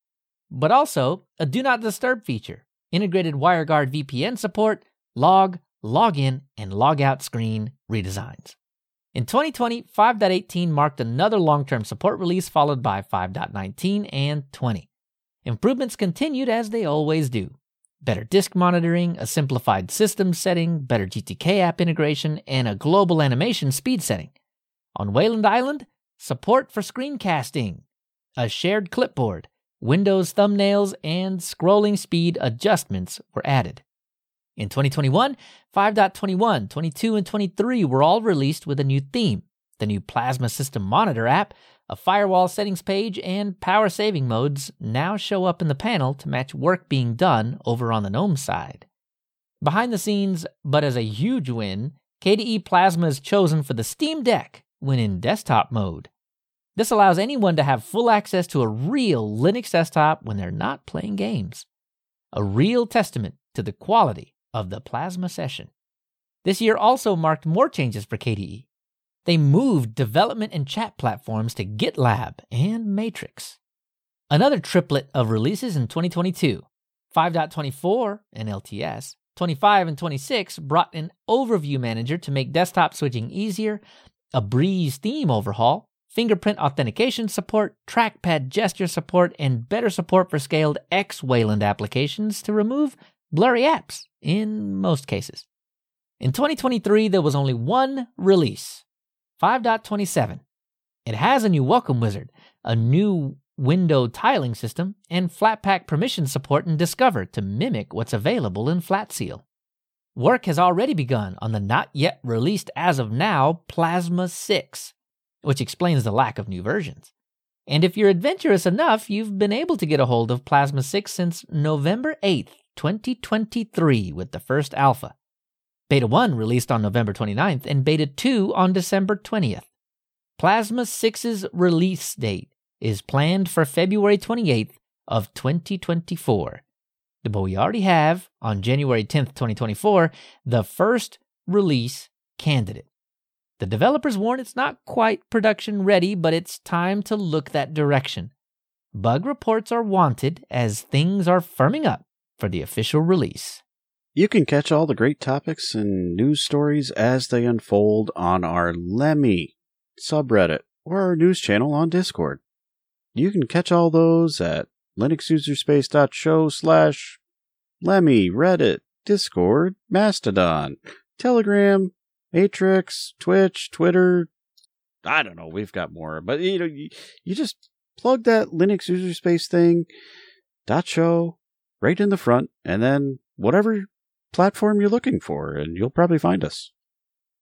But also a do not disturb feature, integrated WireGuard VPN support, log, login, and logout screen redesigns. In 2020, 5.18 marked another long term support release, followed by 5.19 and 20. Improvements continued as they always do better disk monitoring, a simplified system setting, better GTK app integration, and a global animation speed setting. On Wayland Island, support for screencasting, a shared clipboard, Windows thumbnails, and scrolling speed adjustments were added. In 2021, 5.21, 22, and 23 were all released with a new theme. The new Plasma System Monitor app, a firewall settings page, and power saving modes now show up in the panel to match work being done over on the GNOME side. Behind the scenes, but as a huge win, KDE Plasma is chosen for the Steam Deck when in desktop mode. This allows anyone to have full access to a real Linux desktop when they're not playing games. A real testament to the quality of the Plasma session. This year also marked more changes for KDE. They moved development and chat platforms to GitLab and Matrix. Another triplet of releases in 2022 5.24 and LTS, 25 and 26 brought an overview manager to make desktop switching easier, a Breeze theme overhaul, fingerprint authentication support, trackpad gesture support, and better support for scaled X Wayland applications to remove blurry apps in most cases. In 2023, there was only one release 5.27. It has a new welcome wizard, a new window tiling system, and Flatpak permission support in Discover to mimic what's available in Flatseal. Work has already begun on the not yet released as of now Plasma 6, which explains the lack of new versions. And if you're adventurous enough, you've been able to get a hold of Plasma 6 since November 8th, 2023, with the first alpha. Beta 1 released on November 29th and Beta 2 on December 20th. Plasma 6's release date is planned for February 28th of 2024. But we already have, on January 10th, 2024, the first release candidate. The developers warn it's not quite production ready, but it's time to look that direction. Bug reports are wanted as things are firming up for the official release. You can catch all the great topics and news stories as they unfold on our Lemmy subreddit or our news channel on Discord. You can catch all those at linuxuserspace.show slash Lemmy, Reddit, Discord, Mastodon, Telegram, Matrix, Twitch, Twitter. I don't know. We've got more, but you know, you, you just plug that Linux user space thing dot show right in the front, and then whatever platform you're looking for, and you'll probably find us.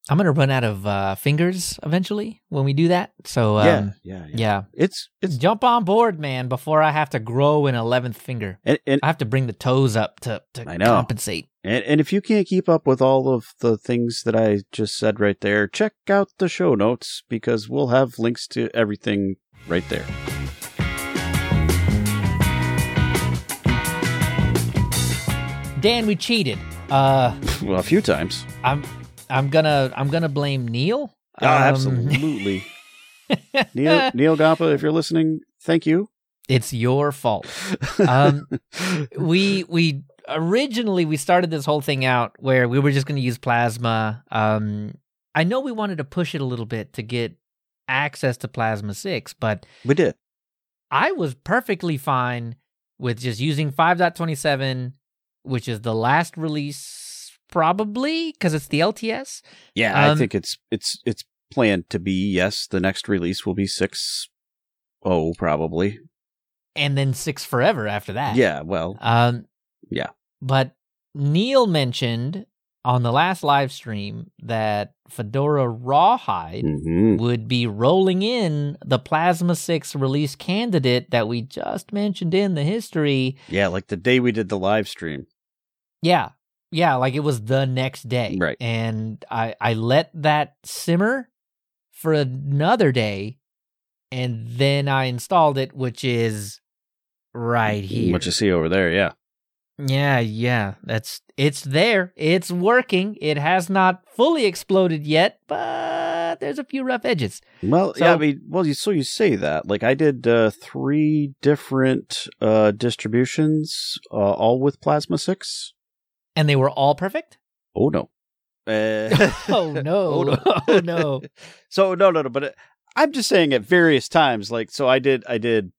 I'm gonna run out of uh, fingers eventually when we do that. So um, yeah, yeah, yeah, yeah. It's it's Jump on board, man, before I have to grow an eleventh finger. and, and I have to bring the toes up to, to I know. compensate. And, and if you can't keep up with all of the things that I just said right there, check out the show notes because we'll have links to everything right there. Dan, we cheated. Uh, Well, a few times. I'm I'm gonna I'm gonna blame Neil. Oh, Um, absolutely. Neil Neil Gompa, if you're listening, thank you. It's your fault. Um, we we originally we started this whole thing out where we were just going to use plasma. Um, I know we wanted to push it a little bit to get access to plasma 6, but we did. I was perfectly fine with just using 5.27, which is the last release probably because it's the LTS. Yeah, I Um, think it's it's it's planned to be yes. The next release will be six oh probably. And then 6 forever after that. Yeah, well, Um, Yeah. But Neil mentioned on the last live stream that Fedora Rawhide mhm. would be rolling in the Plasma 6 release candidate that we just mentioned in the history. yeah, like the day we did the live stream. Yeah. Yeah, like it was the next day. Right. And I I let that simmer for another day and then I installed it which is right here. What you see over there, yeah. Yeah, yeah. That's it's there. It's working. It has not fully exploded yet, but there's a few rough edges. Well, So- yeah, I mean, well, you, so you say that. Like, I did uh, three different uh, distributions, uh, all with Plasma 6. And they were all perfect? Oh, no. Uh, Oh no. Oh, no. oh no. so, no, no, no. But uh, I'm just saying at various times, like, so I did, I did,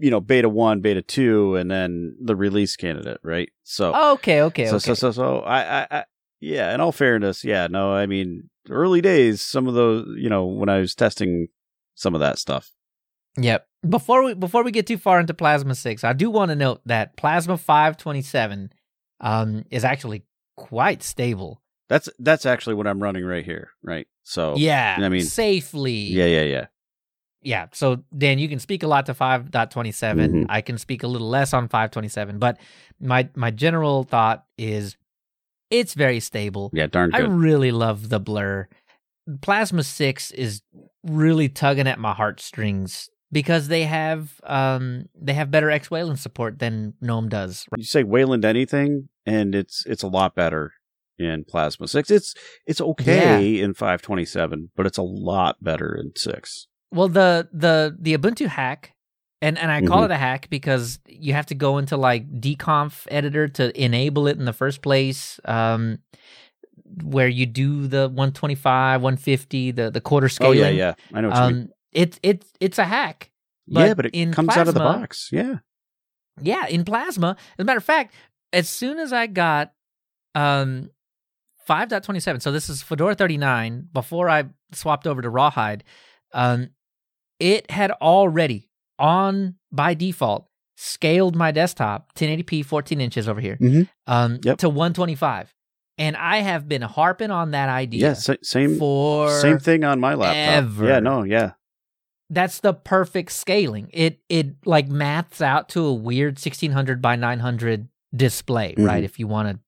you know, beta 1, beta 2, and then the release candidate, right? So, Okay, okay, so, okay. so, so, so, I, I, I, yeah, in all fairness, yeah, no, I mean, early days, some of those, you know, when I was testing some of that stuff. Yep. Before we before we get too far into Plasma 6, I do want to note that Plasma 527 um is actually quite stable. That's that's actually what I'm running right here, right? So yeah. I mean- safely. yeah, yeah, yeah. yeah. So Dan, you can speak a lot to 5.27. Mhm. I can speak a little less on 527, but my my general thought is it's very stable. Yeah, darn I really love the blur. Plasma 6 is really tugging at my heartstrings because they have um they have better X Wayland support than GNOME does. you say Wayland anything, and it's it's a lot better in Plasma Six. It's it's okay in 527, but it's a lot better in six. Well, the the the Ubuntu hack, and and I call Mhm. it a hack because you have to go into like dconf editor to enable it in the first place. Um, where you do the 125, 150, the the quarter scaling. Oh yeah, yeah. I know what you mean. Um, it's it's it's a hack. yeah, but but it comes out of the box. Yeah. Yeah, in Plasma. As a matter of fact, as soon as I got um 5.27, so this is Fedora 39, before I swapped over to Rawhide, um, it had already on by default scaled my desktop 1080p 14 inches over here Mhm. um Yep. to 125 and i have been harping on that idea Yeah. same for same thing on my laptop. ever. Yeah. No. Yeah. That's the perfect scaling. It it like maths out to a weird 1600 by 900 display, Mhm. right? If you want to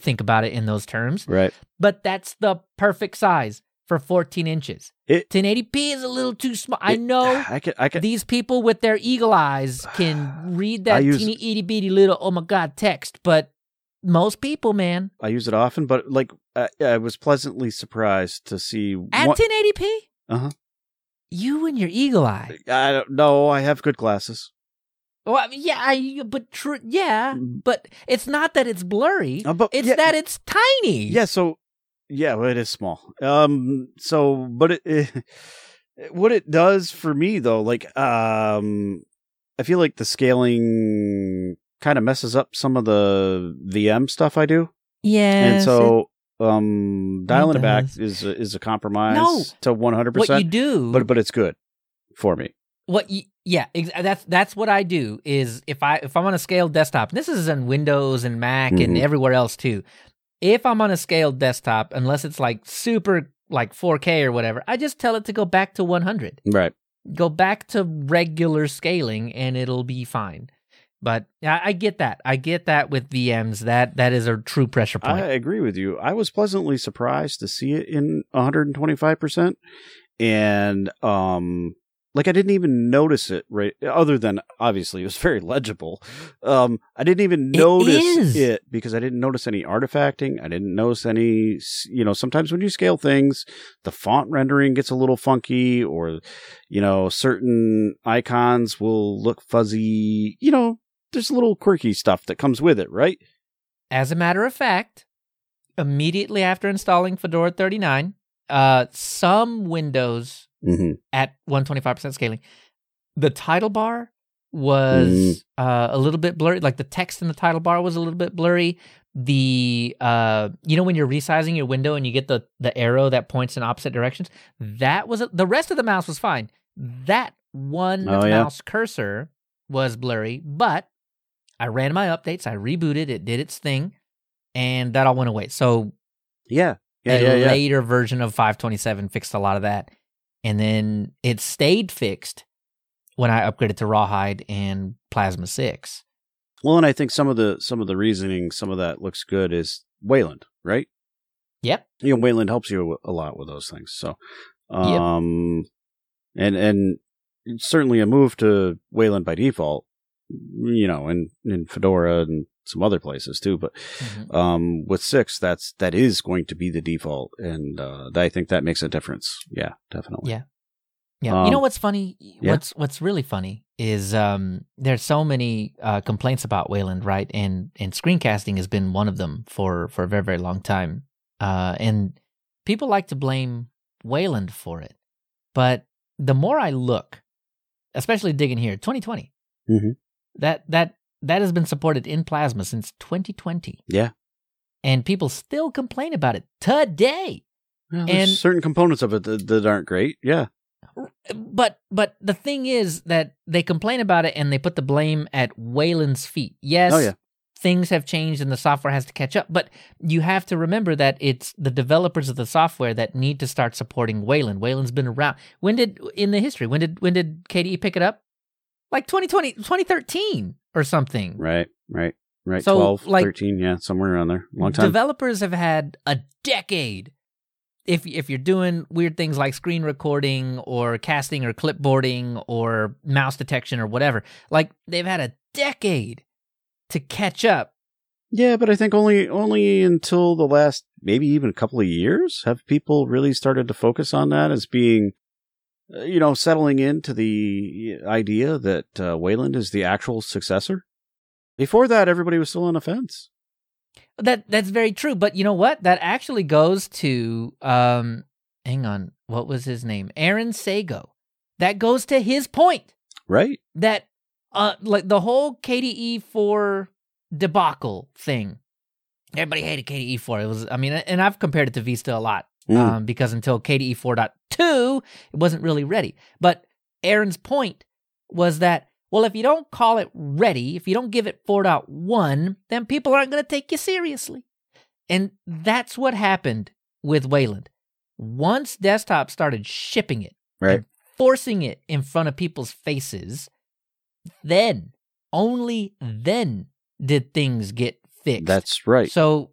think about it in those terms. Right. But that's the perfect size for 14 inches. It- 1080p is a little too small. I know I can. I can. these people with their eagle eyes can read that use- teeny itty bitty little oh my god text, but most people, man, I use it often, but like I, I was pleasantly surprised to see. at one- 1080p, Uh-huh. You and your eagle eye. I don't know. I have good glasses. Well, yeah, I, but tr- yeah, Mm. but it's not that it's blurry. Uh, but It's yeah, that it's tiny. Yeah, so yeah, well, it is small. Um, so but it, it what it does for me though, like um, I feel like the scaling kind of messes up some of the VM stuff I do, Yeah, and so um, dialing it, back is a, is a compromise No. to one hundred percent. what you do, But but it's good for me. what you, yeah, ex- that's that's what I do. Is if I if I'm on a scaled desktop, and this is in Windows and Mac and Mhm. everywhere else too. If I'm on a scaled desktop, unless it's like super like 4K or whatever, I just tell it to go back to 100. Right. Go back to regular scaling, and it'll be fine. But I, I get that. I get that with VMs. That that is a true pressure point. I agree with you. I was pleasantly surprised to see it in 125%. And um like I didn't even notice it right other than obviously it was very legible. Um I didn't even notice is. it because I didn't notice any artifacting. I didn't notice any you know, sometimes when you scale things, the font rendering gets a little funky or you know, certain icons will look fuzzy. You know, there's a little quirky stuff that comes with it, right? As a matter of fact, immediately after installing Fedora 39, uh, some Windows Mhm. at 125% scaling, the title bar was Mm. uh, a little bit blurry. Like the text in the title bar was a little bit blurry. The uh, you know when you're resizing your window and you get the the arrow that points in opposite directions, that was the rest of the mouse was fine. That one Oh, yeah. mouse cursor was blurry, but I ran my updates, I rebooted, it did its thing, and that all went away. So Yeah. Yeah, a yeah, yeah. later version of 527 fixed a lot of that. And then it stayed fixed when I upgraded to Rawhide and Plasma 6. Well, and I think some of the some of the reasoning, some of that looks good is Wayland, right? Yep. You know, Wayland helps you a lot with those things. So, um, and and certainly a move to Wayland by default you know, in in Fedora and some other places too. But Mhm. um, with six, that's that is going to be the default, and uh, I think that makes a difference. Yeah, definitely. Yeah. Yeah. you know Um, what's funny? yeah. What's what's really funny is um there's so many uh complaints about Wayland, right? And and screencasting has been one of them for for a very very long time. Uh and people like to blame Wayland for it. But the more I look, especially digging here, 2020. Mhm. That that that has been supported in Plasma since 2020. Yeah. And people still complain about it today. Well, there's And- certain components of it that, that aren't great. Yeah. But but the thing is that they complain about it and they put the blame at Wayland's feet. Yes, Oh, yeah. things have changed and the software has to catch up, but you have to remember that it's the developers of the software that need to start supporting Wayland. Wayland's been around. When did in the history? When did when did KDE pick it up? Like 2020 2013 or something. Right. Right. Right. So, 12, like- 13. Yeah. Somewhere around there. Long time. Developers have had a decade. If if you're doing weird things like screen recording or casting or clipboarding or mouse detection or whatever, like they've had a decade to catch up. Yeah, but I think only only until the last maybe even a couple of years have people really started to focus on that as being, you know, settling into the idea that uh, Wayland is the actual successor. Before that, everybody was still on the fence. That that's very true. But you know what? That actually goes to um hang on, what was his name? Aaron Seigo. That goes to his point. Right? that uh like the whole KDE 4 debacle thing. Everybody hated KDE 4. It was I mean and I've compared it to Vista a lot Mm. um because until KDE 4.2 it wasn't really ready. But Aaron's point was that well if you don't call it ready, if you don't give it 4.1, then people aren't going to take you seriously. And that's what happened with Wayland. Once desktop started shipping it Right. forcing it in front of people's faces, then, only then did things get fixed. That's right. So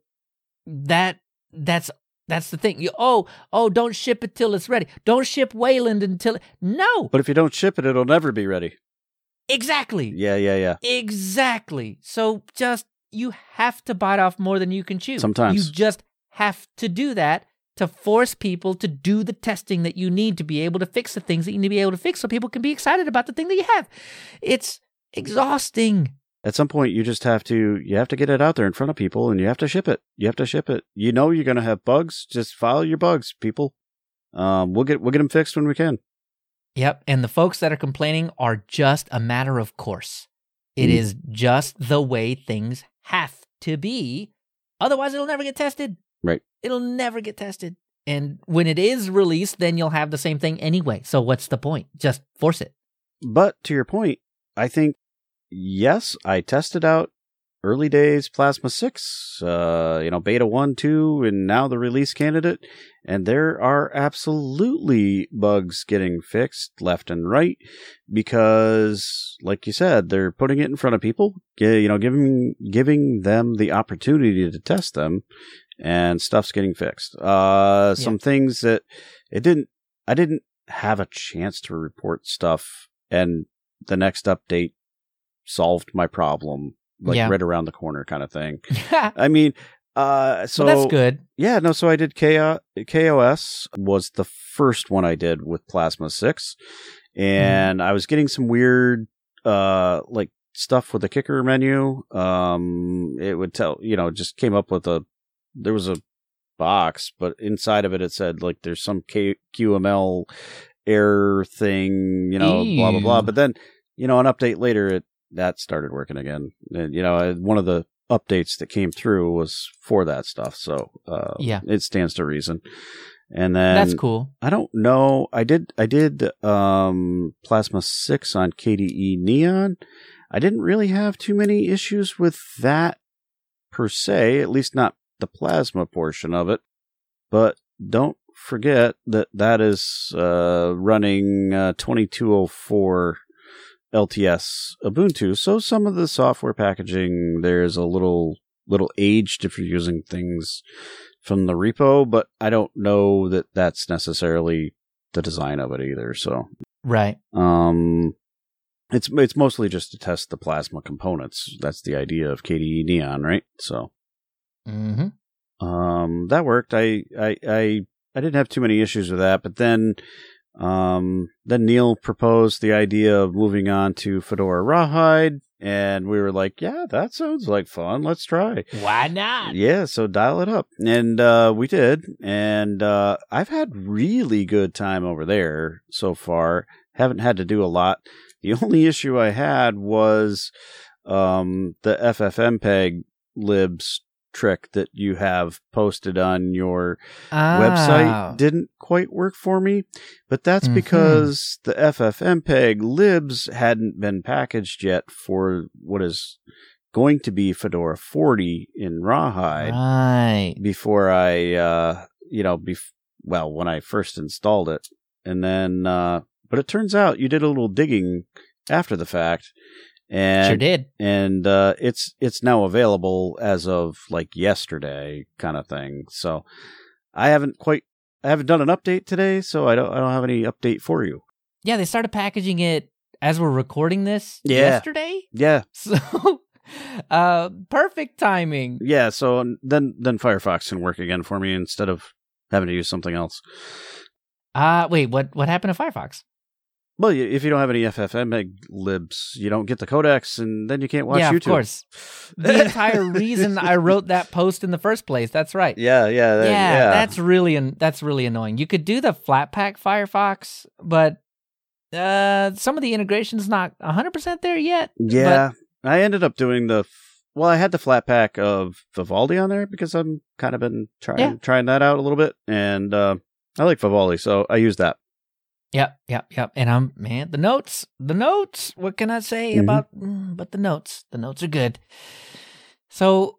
that that's that's the thing. You oh oh don't ship it till it's ready. Don't ship Wayland until no but if you don't ship it, it'll never be ready. exactly Yeah, yeah, yeah. exactly. So just you have to bite off more than you can chew. Sometimes. you just have to do that to force people to do the testing that you need to be able to fix the things that you need to be able to fix so people can be excited about the thing that you have. It's exhausting. At some point, you just have to you have to get it out there in front of people, and you have to ship it. You have to ship it. You know you're going to have bugs. Just file your bugs, people. Um, we'll get we'll get them fixed when we can. Yep. And the folks that are complaining are just a matter of course. It Mm. is just the way things have to be. Otherwise, it'll never get tested. Right. It'll never get tested. And when it is released, then you'll have the same thing anyway. So what's the point? Just force it. But to your point, I think yes, I tested out early days Plasma 6, uh, you know, beta 1, 2, and now the release candidate. And there are absolutely bugs getting fixed left and right because, like you said, they're putting it in front of people, you know, giving, giving them the opportunity to test them and stuff's getting fixed. Uh, some things that it didn't, I didn't have a chance to report stuff and the next update solved my problem like Yeah. right around the corner kind of thing. well, I mean, uh so that's good. yeah, no, so I did K- KaOS was the first one I did with Plasma 6 and I was getting some weird uh like stuff with the kicker menu. Um it would tell, you know, just came up with a there was a box, but inside of it it said like there's some K- QML error thing, you know, blah blah blah. But then, you know, an update later it that started working again. And you know, one of the updates that came through was for that stuff. So, uh, Yeah. it stands to reason. And then that's cool. I don't know. I did I did um Plasma 6 on KDE Neon. I didn't really have too many issues with that per se, at least not the plasma portion of it. But don't forget that that is uh running uh 2204 LTS Ubuntu. So some of the software packaging there's a little little aged if you're using things from the repo, but I don't know that that's necessarily the design of it either. So, Right. um, It's it's mostly just to test the plasma components. That's the idea of KDE Neon, right? So Mm-hmm. um, that worked. I, I I I didn't have too many issues with that, but then um, then Neil proposed the idea of moving on to Fedora Rawhide, and we were like, "Yeah, that sounds like fun. Let's try." Why not? Yeah, so dial it up, and uh, we did, and uh, I've had really good time over there so far. Haven't had to do a lot. The only issue I had was um, the FFmpeg libs trick that you have posted on your Ah. website didn't quite work for me, but that's Mhm. because the FFmpeg libs hadn't been packaged yet for what is going to be Fedora 40 in Rawhide Right. before I, uh, you know, bef- well, when I first installed it. And then, uh, but it turns out you did a little digging after the fact. And sure did. and uh, it's it's now available as of like yesterday, kind of thing. So I haven't quite I haven't done an update today, so I don't I don't have any update for you. Yeah, they started packaging it as we're recording this Yeah. yesterday. Yeah, So, uh, perfect timing. yeah. So then then Firefox can work again for me instead of having to use something else. Uh, wait, what, what happened to Firefox? Well, if you don't have any FFmpeg libs, you don't get the codecs, and then you can't watch yeah, YouTube. of course. The entire reason I wrote that post in the first place. That's right. Yeah, yeah, that- yeah, yeah. that's really an, that's really annoying. You could do the Flatpak Firefox, but uh, some of the integration's not 100% there yet. Yeah, I ended up doing the. Well, I had the Flatpak of Vivaldi on there because I'm kind of been trying Yeah. trying that out a little bit, and uh, I like Vivaldi, so I use that. Yep, yep, yep. And I'm man, the notes, the notes. What can I say Mhm. about? mm, But the notes, the notes are good. So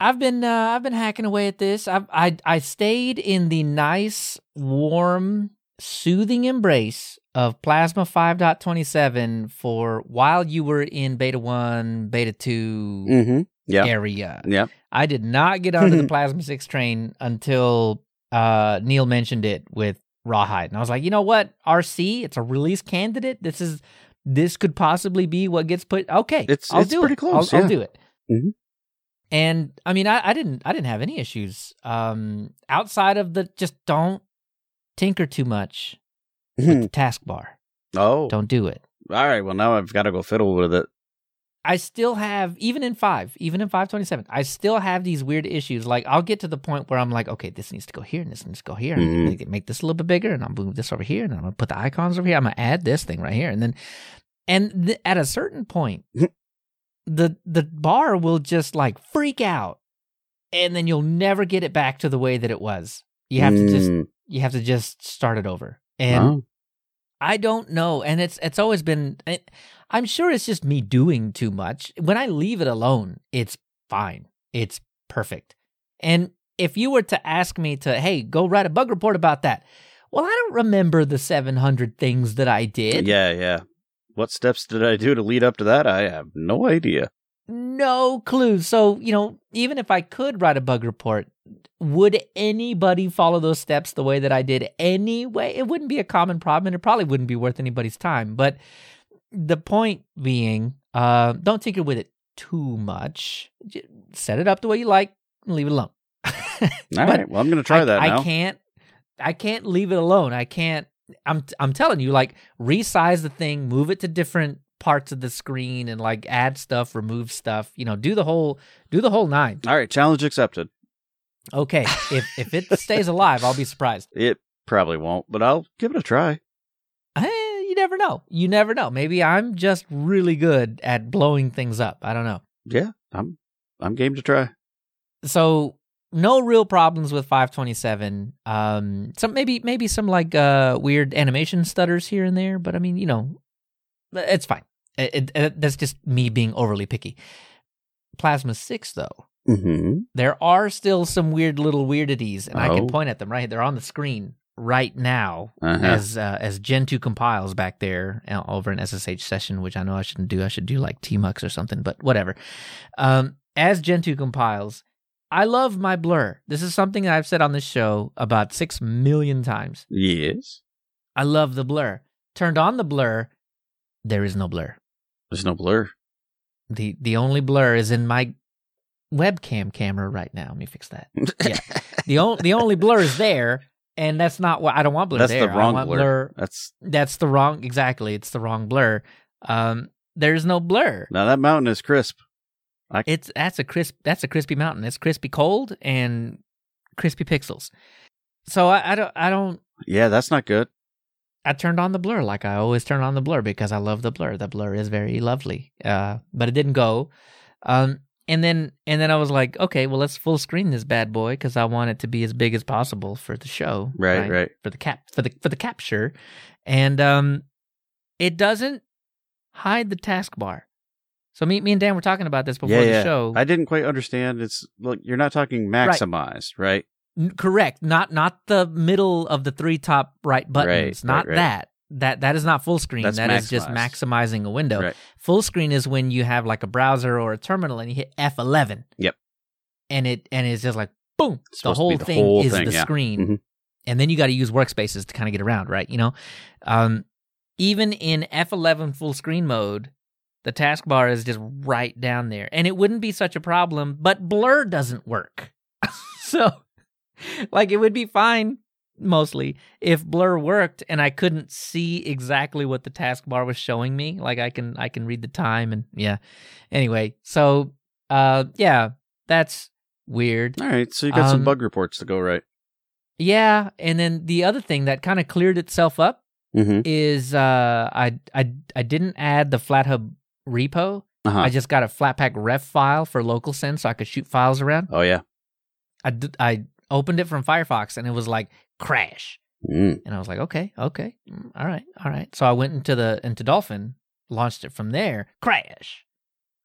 I've been uh, I've been hacking away at this. I I I stayed in the nice, warm, soothing embrace of Plasma 5.27 for while you were in Beta One, Beta 2 Mm-hmm. Yeah, area. yeah. I did not get onto the Plasma 6 train until uh, Neil mentioned it with Rawhide. And I was like, you know what? RC, it's a release candidate. This is this could possibly be what gets put okay. It's- I'll it's do pretty it. close, I'll, yeah. I'll do it. Mhm. And I mean I, I didn't I didn't have any issues. Um outside of the just don't tinker too much with the taskbar. oh, Don't do it. all right. Well, now I've got to go fiddle with it. I still have, even in five, even in 527, I still have these weird issues. Like, I'll get to the point where I'm like, okay, this needs to go here and this needs to go here. And Mhm. make, this a little bit bigger and I'll move this over here and I'm to put the icons over here. I'm to add this thing right here. And then, and th- at a certain point, the, the bar will just like freak out and then you'll never get it back to the way that it was. You have to just, Mm, you have to just start it over. And wow. I don't know, and it's it's always been. It, I'm sure it's just me doing too much. When I leave it alone, it's fine. It's perfect. And if you were to ask me to, hey, go write a bug report about that, well, I don't remember the 700 things that I did. Yeah, yeah. What steps did I do to lead up to that? I have no idea. No clue. So you know, even if I could write a bug report, would anybody follow those steps the way that I did anyway? It wouldn't be a common problem and it probably wouldn't be worth anybody's time. But the point being, uh, don't tinker with it too much. Set it up the way you like and leave it alone. All right. Well, I'm going to try I, that I can't I can't leave it alone. I can't I'm I'm telling you, like resize the thing, move it to different parts of the screen and like add stuff, remove stuff, you know, do the whole do the whole nine. All right. Challenge accepted. Okay. if if it stays alive, I'll be surprised. It probably won't, but I'll give it a try. You never know. You never know. Maybe I'm just really good at blowing things up. I don't know. Yeah, I'm I'm game to try. so no real problems with 527 um some maybe maybe some like uh weird animation stutters here and there but i mean you know it's fine it, it- it- that's just me being overly picky plasma 6 though Mm-hmm. there are still some weird little weirdities and i Oh. can point at them right they're on the screen right now Uh-huh. as uh, as Gentoo compiles back there uh, over an ssh session which i know i shouldn't do i should do like tmux or something but whatever um as Gentoo compiles i love my blur this is something that i've said on this show about 6 million times Yes. i love the blur turned on the blur there is no blur. There's no blur. the The only blur is in my webcam camera right now. Let me fix that. Yeah. the only the only blur is there, and that's not what I don't want blur That's there. the wrong want blur. That's That's the wrong. Exactly, it's the wrong blur. Um, there's no blur. now that mountain is crisp. I... It's that's a crisp. That's a crispy mountain. It's crispy cold and crispy pixels. So I, I don't. I don't. Yeah, that's not good. I turned on the blur like I always turn on the blur because I love the blur. The blur is very lovely. Uh, but it didn't go. Um, and then and then I was like, okay, well let's full screen this bad boy because I want it to be as big as possible for the show. Right, right. For the cap for the for the capture, and um, it doesn't hide the taskbar. So me me and Dan were talking about this before yeah, the yeah. show. I didn't quite understand. It's look, you're not talking maximized, right? N- correct not not the middle of the three top right buttons Right, not right, right. that that that is not full screen That's That is just maximizing a window Right. full screen is when you have like a browser or a terminal and you hit f11 Yep. and it and it's just like boom the whole the thing whole is thing, the yeah. screen Mhm. and then you got to use workspaces to kind of get around right you know um even in f11 full screen mode the taskbar is just right down there and it wouldn't be such a problem but blur doesn't work so like it would be fine mostly if blur worked and i couldn't see exactly what the taskbar was showing me like i can i can read the time and yeah anyway so uh yeah that's weird All right, so you got some Um, bug reports to go right. yeah and then the other thing that kind of cleared itself up Mm-hmm. is uh i i i didn't add the flathub repo Uh-huh. i just got a flatpak ref file for LocalSend so i could shoot files around oh yeah. I, d- I opened it from firefox and it was like crash Mm. And I was like, okay, okay, mm, all right, all right. So I went into the into Dolphin, launched it from there, crash.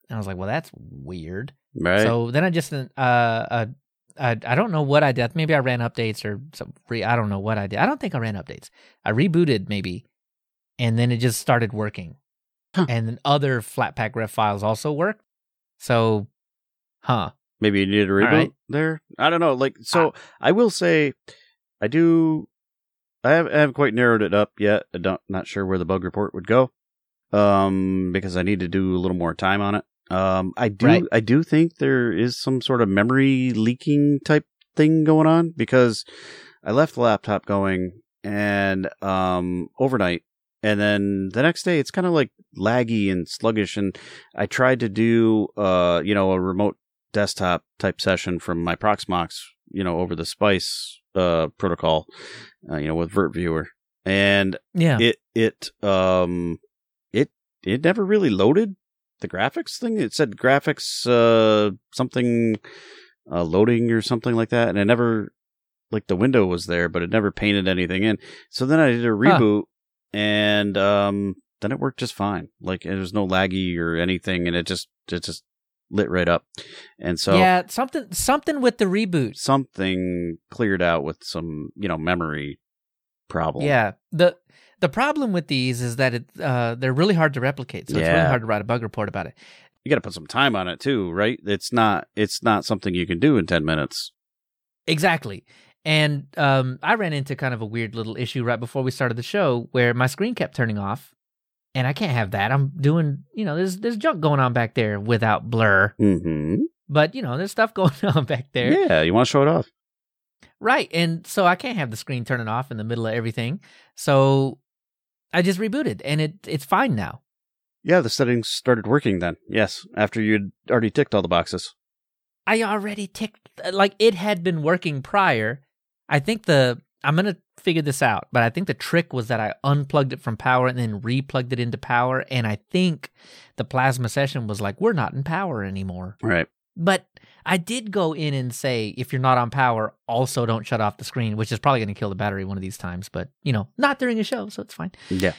And I was like, well, that's weird. Right. So then I just uh uh I, I don't know what I did. Maybe I ran updates or some re- I don't know what I did. I don't think I ran updates. I rebooted maybe, and then it just started working. Huh. And then other Flatpak ref files also worked. So, huh? Maybe you needed a reboot right. there. I don't know. Like, so I will say, I do. I, have, I haven't quite narrowed it up yet. I don't, not sure where the bug report would go, um, because I need to do a little more time on it. Um, I do. Right. I do think there is some sort of memory leaking type thing going on because I left the laptop going and um overnight and then the next day it's kind of like laggy and sluggish and i tried to do uh you know a remote desktop type session from my proxmox you know over the spice uh protocol uh, you know with virt-viewer. And Yeah. it it um it it never really loaded the graphics thing. It said graphics uh something uh loading or something like that and it never like the window was there but it never painted anything in. So then i did a reboot and um then it worked just fine. Like there was no laggy or anything and it just it just lit right up and so yeah, something something with the reboot. something cleared out with some you know memory problem Yeah. The the problem with these is that it uh they're really hard to replicate. So it's really hard to write a bug report about it. you got to put some time on it too, right? It's not it's not something you can do in 10 minutes. Exactly. And um I ran into kind of a weird little issue right before we started the show where my screen kept turning off. And I can't have that. I'm doing, you know, there's there's junk going on back there without blur. Mhm. But, you know, there's stuff going on back there. Yeah, you want to show it off. Right. And so I can't have the screen turning off in the middle of everything. So I just rebooted and it it's fine now. Yeah, the settings started working then. Yes, after you'd already ticked all the boxes. I already ticked like it had been working prior. I think the I'm gonna figure this out, but I think the trick was that I unplugged it from power and then replugged it into power, and I think the plasma session was like, we're not in power anymore. Right. But I did go in and say, if you're not on power, also don't shut off the screen, which is probably gonna kill the battery one of these times. But you know, not during a show, so it's fine. Yeah.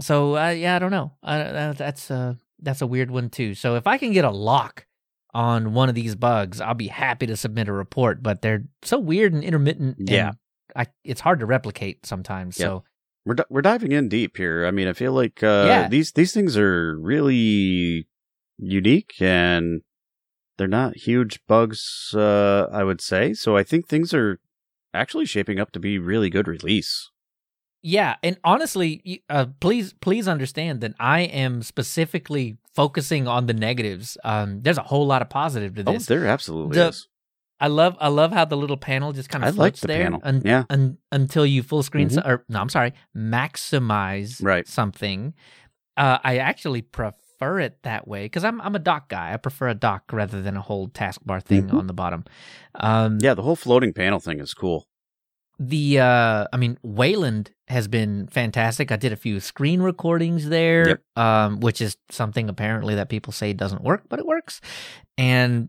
So uh, yeah, I don't know. Uh, that's uh, that's a weird one too. So if I can get a lock on one of these bugs, I'll be happy to submit a report. But they're so weird and intermittent. and Yeah. I, it's hard to replicate sometimes. Yep. So We're di- we're diving in deep here. I mean, I feel like uh Yeah. these these things are really unique and they're not huge bugs uh I would say. So I think things are actually shaping up to be really good release. Yeah, and honestly, uh, please please understand that I am specifically focusing on the negatives. Um, there's a whole lot of positive to Oh, this. there absolutely The- is. I love I love how the little panel just kind I of like floats the there panel. un- Yeah. un- until you full screen Mhm. so- or no, I'm sorry, maximize Right. something. Uh, I actually prefer it that way because I'm I'm a dock guy. I prefer a dock rather than a whole taskbar thing Mhm. on the bottom. Um, Yeah, the whole floating panel thing is cool. the uh i mean wayland has been fantastic i did a few screen recordings there Yep. um which is something apparently that people say doesn't work but it works and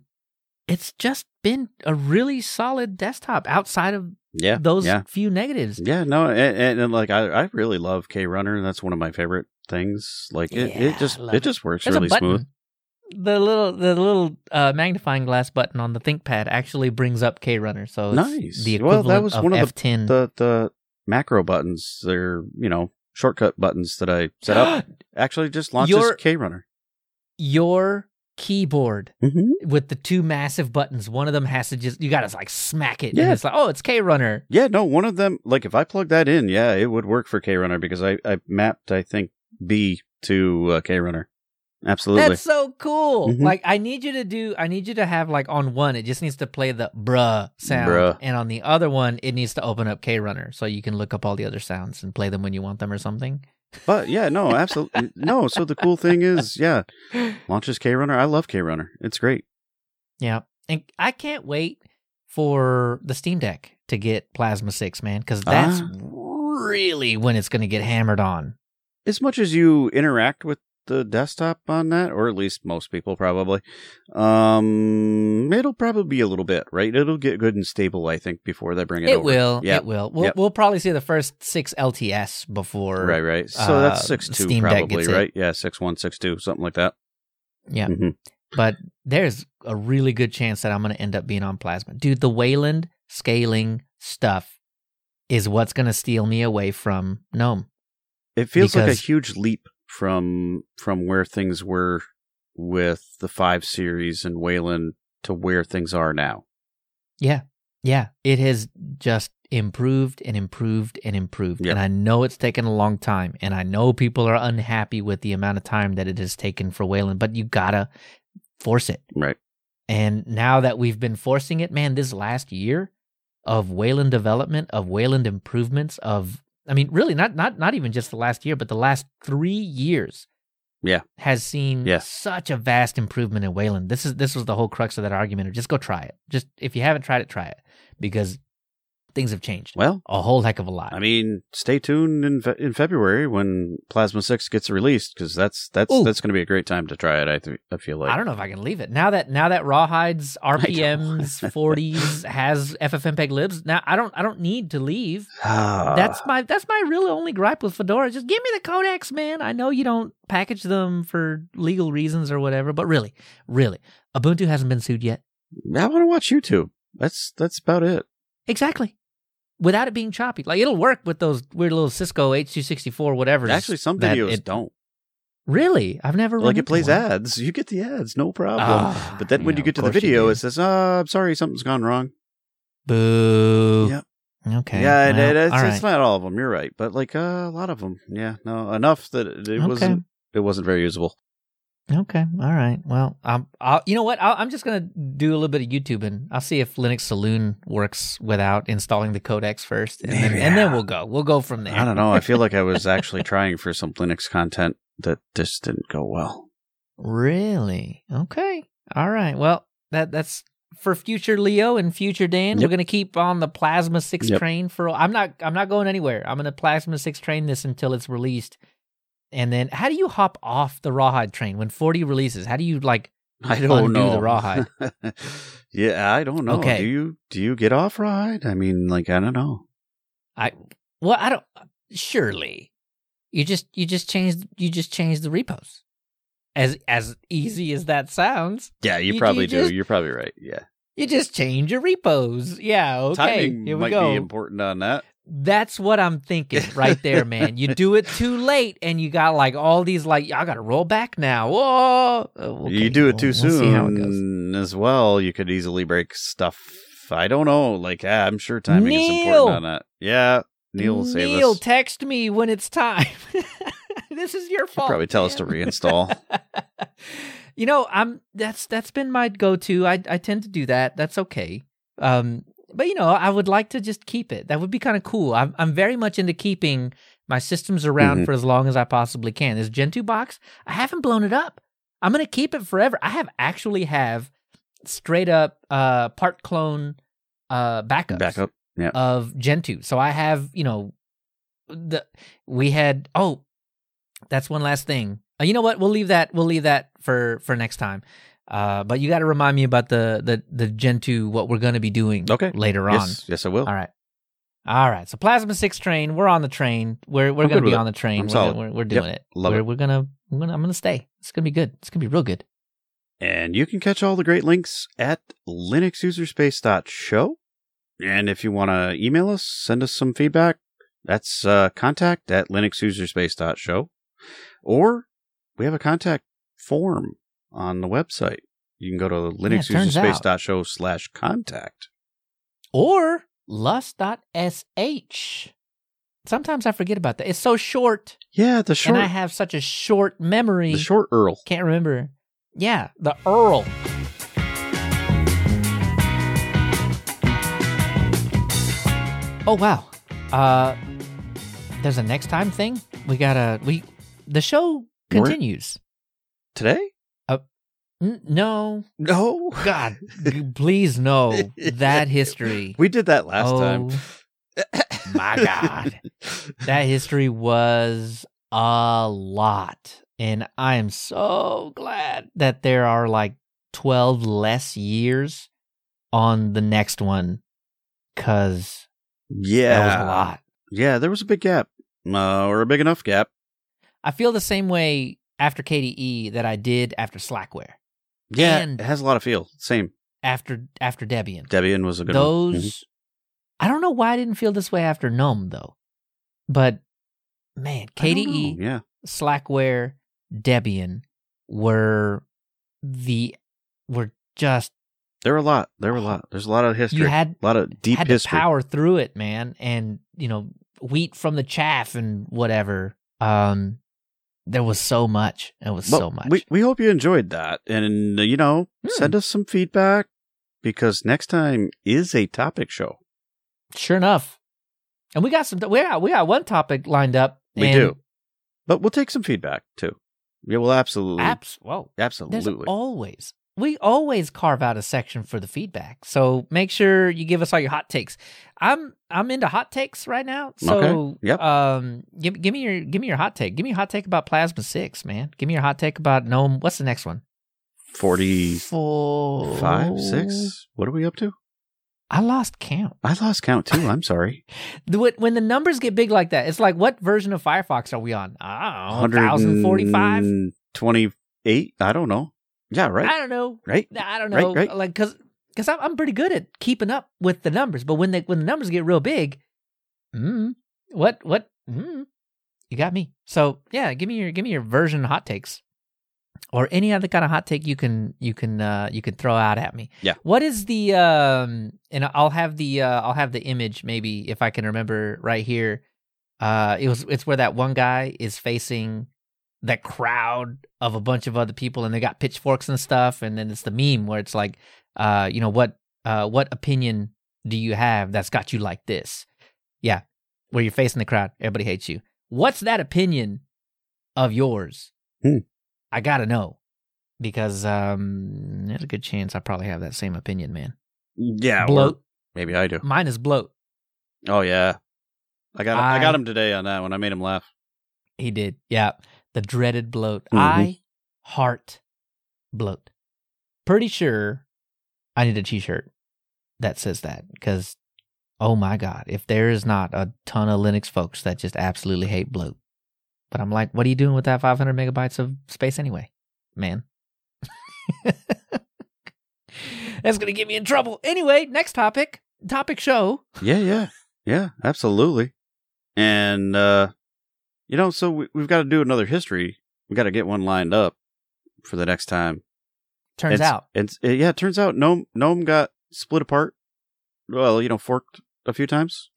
it's just been a really solid desktop outside of Yeah. those Yeah. few negatives Yeah, no, and, and, and, like I, I really love KRunner. That's one of my favorite things. Like it, Yeah, it just I love it just works There's really smooth. the little the little uh magnifying glass button on the thinkpad actually brings up krunner so it's Nice. the Well, that was of one of the- f10 The the macro buttons, they're you know shortcut buttons that I set up. Actually, just launches KRunner. your keyboard Mm-hmm. with the two massive buttons. One of them has to just you gotta like smack it. Yeah. And it's like, oh, it's KRunner. Yeah, no, one of them. Like if I plug that in, yeah, it would work for KRunner because I I mapped I think B to uh, KRunner. Absolutely. That's so cool. Mhm. Like I need you to do I need you to have like on one, it just needs to play the bruh sound. Bruh. And on the other one, it needs to open up KRunner so you can look up all the other sounds and play them when you want them or something. But yeah, no, absolutely no. So the cool thing is, yeah, launches KRunner. I love KRunner. It's great. Yeah. And I can't wait for the Steam Deck to get Plasma 6, man, because that's Ah. really when it's gonna get hammered on. As much as you interact with the desktop on that, or at least most people probably, um, it'll probably be a little bit right. It'll get good and stable, I think, before they bring it. It over. will. Yep. It will. We'll, Yep. we'll probably see the first six LTS before. Right, right. So that's uh, six two Steam probably, gets it. right? Yeah, six one, six two, something like that. Yeah. Mhm. But there's a really good chance that I'm going to end up being on Plasma. Dude, the Wayland scaling stuff is what's going to steal me away from GNOME. It feels like a huge leap from from where things were with the five series and Wayland to where things are now. Yeah. Yeah. It has just improved and improved and improved. Yep. And I know it's taken a long time. And I know people are unhappy with the amount of time that it has taken for Wayland, but you got to force it. Right. And now that we've been forcing it, man, this last year of Wayland development, of Wayland improvements, of I mean, really not not not even just the last year, but the last three years. Yeah. Has seen Yeah. such a vast improvement in Wayland. This is this was the whole crux of that argument of just go try it. Just if you haven't tried it, try it. Because things have changed Well, a whole heck of a lot. I mean, stay tuned in fe- in February when Plasma Six gets released because that's that's Ooh. that's going to be a great time to try it. I th- I feel like I don't know if I can leave it now that now that Rawhide's RPMs, 40s has FFmpeg libs. Now I don't I don't need to leave. Ah. That's my that's my really only gripe with Fedora. Just give me the codecs, man. I know you don't package them for legal reasons or whatever, but really, really, Ubuntu hasn't been sued yet. I want to watch YouTube. That's that's about it. Exactly. Without it being choppy, like it'll work with those weird little Cisco H264 whatever. Actually, some videos it- don't. Really, I've never Like it plays one. ads. You get the ads, no problem. Ah, but then when yeah, you get to the video, it says, "Uh, I'm sorry, something's gone wrong." Boo. Yep. Okay. yeah, well, it- it's, it's not all of them. You're right, but like uh, a lot of them. Yeah, no, enough that it, it Okay. wasn't. It wasn't very usable. Okay. All right. Well, um, I'll, you know what? I'll, I'm just gonna do a little bit of YouTubing. I'll see if Linux Saloon works without installing the codecs first, and then, and then we'll go. We'll go from there. I don't know. I feel like I was actually trying for some Linux content that just didn't go well. Really? Okay. All right. Well, that that's for future Leo and future Dan. We're gonna keep on the Plasma Six Yep. train for. I'm not. I'm not going anywhere. I'm gonna Plasma Six train this until it's released. And then, how do you hop off the Rawhide train when 40 releases? How do you like? I don't Undo know the rawhide. yeah, I don't know. Okay. Do you do you get off rawhide? I mean, like I don't know. I well, I don't. Surely, you just you just changed you just changed the repos. As as easy as that sounds, Yeah, you, You- probably you do. just- You're probably right. Yeah, you just change your repos. Yeah, okay. timing here we might go. be important on that. That's what I'm thinking right there, man. You do it too late, and you got like all these like I got to roll back now. Whoa! Oh, okay, you do it we'll- too we'll soon see how it goes. as well. You could easily break stuff. I don't know. Like ah, I'm sure timing is important on that. Yeah, Neil will save Neil, us. text me when it's time. this is your He'll fault. probably tell us to reinstall. you know, I'm that's that's been my go-to. I I tend to do that. That's okay. Um, but you know, I would like to just keep it. That would be kind of cool. I'm I'm very much into keeping my systems around Mhm. for as long as I possibly can. This Gentoo box, I haven't blown it up. I'm gonna keep it forever. I have actually have straight up uh Partclone uh backups Backup. Yeah. of Gentoo. So I have, you know, the we had oh, that's one last thing. Uh, you know what? We'll leave that we'll leave that for for next time. Uh but you got to remind me about the the the Gentoo what we're going to be doing Okay. later on. Yes, yes, I will. All right. All right. So Plasma 6 train, we're on the train. We're we're I'm gonna be on the train. We're. We're, we're doing Yep. it. Love we're, it. We're going to I'm going to I'm going to stay. It's going to be good. It's going to be real good. And you can catch all the great links at linuxuserspace.show. And if you want to email us, send us some feedback, that's uh, contact at linuxuserspace.show. Or we have a contact form on the website. You can go to it turns out. linuxuserspace.show slash contact. Or lust.sh. Sometimes I forget about that. It's so short. Yeah, the short, and I have such a short memory. the short Earl. Can't remember. Yeah, the Earl. Oh wow. Uh there's a next time thing. We gotta we the show We're- continues. Today? No. No. God, please no. That history. We did that last oh, time. my God. That history was a lot. And I am so glad that there are like 12 less years on the next one because Yeah. that was a lot. Yeah, there was a big gap. Uh, or a big enough gap. I feel the same way after KDE that I did after Slackware, Yeah, And- it has a lot of feel. Same. after after Debian. Debian was a good Those, one. Mhm. I don't know why I didn't feel this way after GNOME though, but man, KDE. Yeah. Slackware, Debian were the were just There were a lot. There were a lot. There's a lot of history. you had a lot of deep had history. to power through it, man, and you know wheat from the chaff and whatever. Um, there was so much. It was But so much. We we hope you enjoyed that, and uh, you know, Hmm. send us some feedback because next time is a topic show. sure enough, and we got some. We got we got one topic lined up. We do, but we'll take some feedback too. Yeah, we'll absolutely, Apps. Whoa. There's absolutely. always we always carve out a section for the feedback. So make sure you give us all your hot takes. I'm I'm into hot takes right now. So Okay. Yep. um give give me your give me your hot take. Give me a hot take about Plasma 6, man. Give me your hot take about GNOME. What's the next one? Forty-five, Four six. What are we up to? I lost count. I lost count too. I'm sorry. When the numbers get big like that, it's like what version of Firefox are we on? I don't know. 1045? 128. I don't know. Yeah, right. I don't know. right. I don't Right, know, right. like because because I'm I'm pretty good at keeping up with the numbers, but when they when the numbers get real big, mm, what what mm, you got me. So yeah, give me your give me your version hot takes, or any other kind of hot take you can you can uh you can throw out at me. Yeah. What is the um and I'll have the uh I'll have the image maybe if I can remember right here. Uh, it was it's where that one guy is facing that crowd of a bunch of other people and they got pitchforks and stuff and then it's the meme where it's like uh you know what uh what opinion do you have that's got you like this yeah where you're facing the crowd everybody hates you what's that opinion of yours Hmm. i gotta know because um there's a good chance i probably have that same opinion man Yeah. bloat Maybe I do. mine is bloat Oh yeah. I got I, I- got him today on that one. I made him laugh. He did. Yeah. The dreaded bloat. Mhm. I heart bloat. Pretty sure I need a t shirt that says that because, oh my God, if there is not a ton of Linux folks that just absolutely hate bloat. But I'm like, what are you doing with that 500 megabytes of space anyway, man? That's going to get me in trouble. Anyway, next topic. Topic show. Yeah, yeah, yeah, absolutely. And uh you know, so we, we've got to do another history. We got to get one lined up for the next time. Turns It's- out. it's it, yeah. It turns out Gnome Gnome got split apart. Well, you know, forked a few times.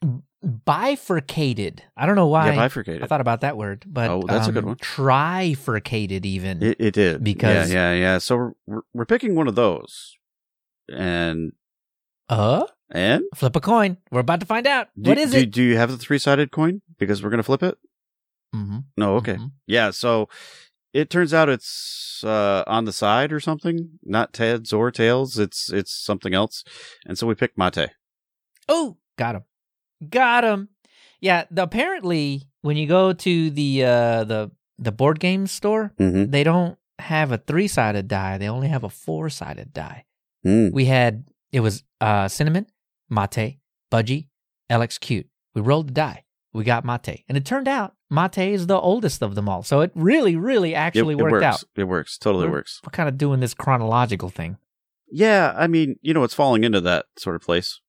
bifurcated. I don't know why. yeah, bifurcated. I thought about that word, but Oh, that's a good um, one. Trifurcated, even. It, it did Because- yeah, yeah, yeah. So we're- we're we're picking one of those, and uh, and flip a coin. We're about to find out. do, what is do, it? Do you have the three sided coin? Because we're gonna flip it. Mhm, No, okay, mhm. yeah. So it turns out it's uh, on the side or something, not heads or tails. It's it's something else, and so we picked mate. Oh, got him. Got him. Yeah. The, apparently, when you go to the uh, the the board game store, Mm-hmm. they don't have a three sided die. They only have a four sided die. Mm. We had it was uh, cinnamon, mate, budgie, LXQt. We rolled the die. We got mate, and it turned out mate is the oldest of them all. So it really, really actually it, it worked works. out. It works. Totally We're- works. We're kind of doing this chronological thing. Yeah, I mean, you know, it's falling into that sort of place.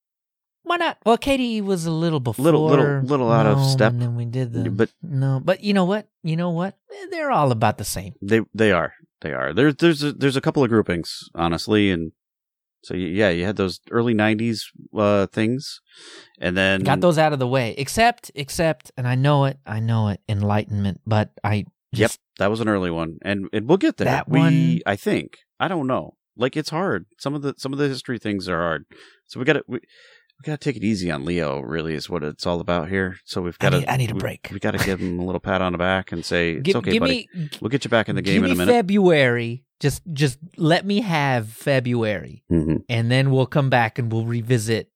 Why not? Well, KDE was a little before, Little- little- little out of step. and then we did the. But- no, but you know what? You know what? Eh, They're all about the same. They they are they are. There's there's a, there's a couple of groupings honestly, and so yeah, you had those early '90s uh, things, and then Got those out of the way. Except, except, and I know it. I know it. Enlightenment, but I Yep, that was an early one, and and we'll get there. That we one- I think I don't know. Like it's hard. Some of the some of the history things are hard. So we got to we, we got to take it easy on Leo. Really, is what it's all about here. So we've got to. I need a we, break. We got to give him a little pat on the back and say it's give, okay, give buddy. me we'll get you back in the game in a me minute. February. Just, just let me have February, Mhm. and then we'll come back and we'll revisit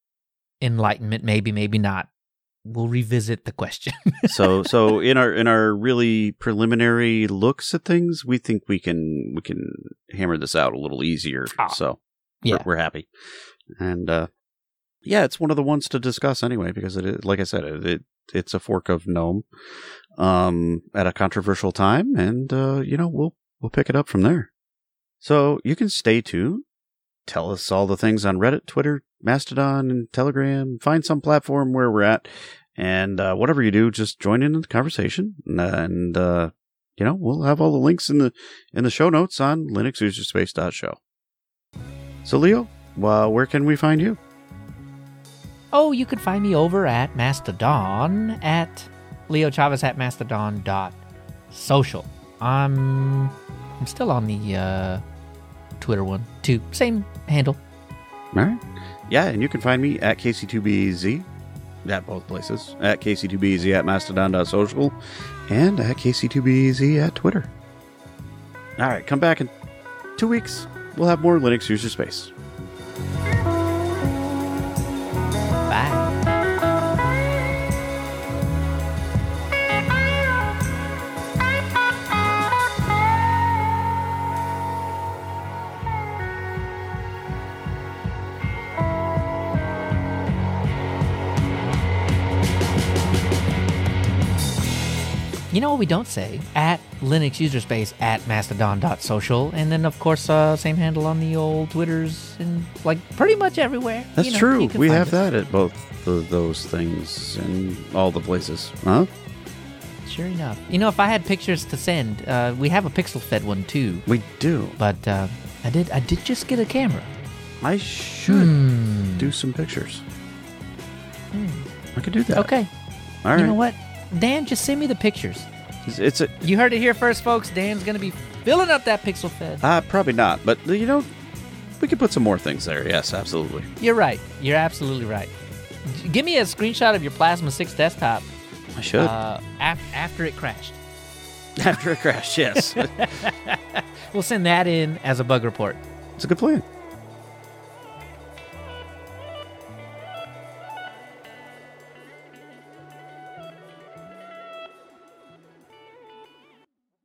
Enlightenment. Maybe, maybe not. We'll revisit the question. so so in our in our really preliminary looks at things, we think we can we can hammer this out a little easier. Ah, so yeah. we're, we're happy, and uh, yeah, it's one of the ones to discuss anyway because it is, like I said, it, it it's a fork of gnome um, at a controversial time, and uh, you know we'll we'll pick it up from there. So you can stay tuned. Tell us all the things on Reddit, Twitter, Mastodon, and Telegram. Find some platform where we're at, and uh, whatever you do, just join in the conversation, and uh, you know we'll have all the links in the in the show notes on linuxuserspace.show. So Leo, well, where can we find you? Oh, you could find me over at Mastodon at Leo Chavez at Mastodon dot social. I'm I'm still on the uh, Twitter one too. Same handle. All right. Yeah, and you can find me at KC2BZ at both places. At KC2BZ at mastodon.social and at KC2BZ at Twitter. All right, come back in two weeks. We'll have more Linux user space. You know what we don't say? At Linux user space at mastodon.social. And then, of course, uh, same handle on the old Twitters and like pretty much everywhere. That's You know, true. We have us. that at both of those things and all the places. Huh? Sure enough. You know, if I had pictures to send, uh, we have a Pixelfed one too. We do. But uh, I did I did just get a camera. I should Hmm. do some pictures. Hmm. I could do that. Okay. All right. You know what? Dan, just send me the pictures. It's, it's a You heard it here first, folks. Dan's gonna be filling up that Pixelfed. uh, probably not, but you know, we could put some more things there. Yes, absolutely. You're right. You're absolutely right. Give me a screenshot of your Plasma 6 desktop I should. uh, af- after it crashed. After it crashed, yes. We'll send that in as a bug report. it's a good plan.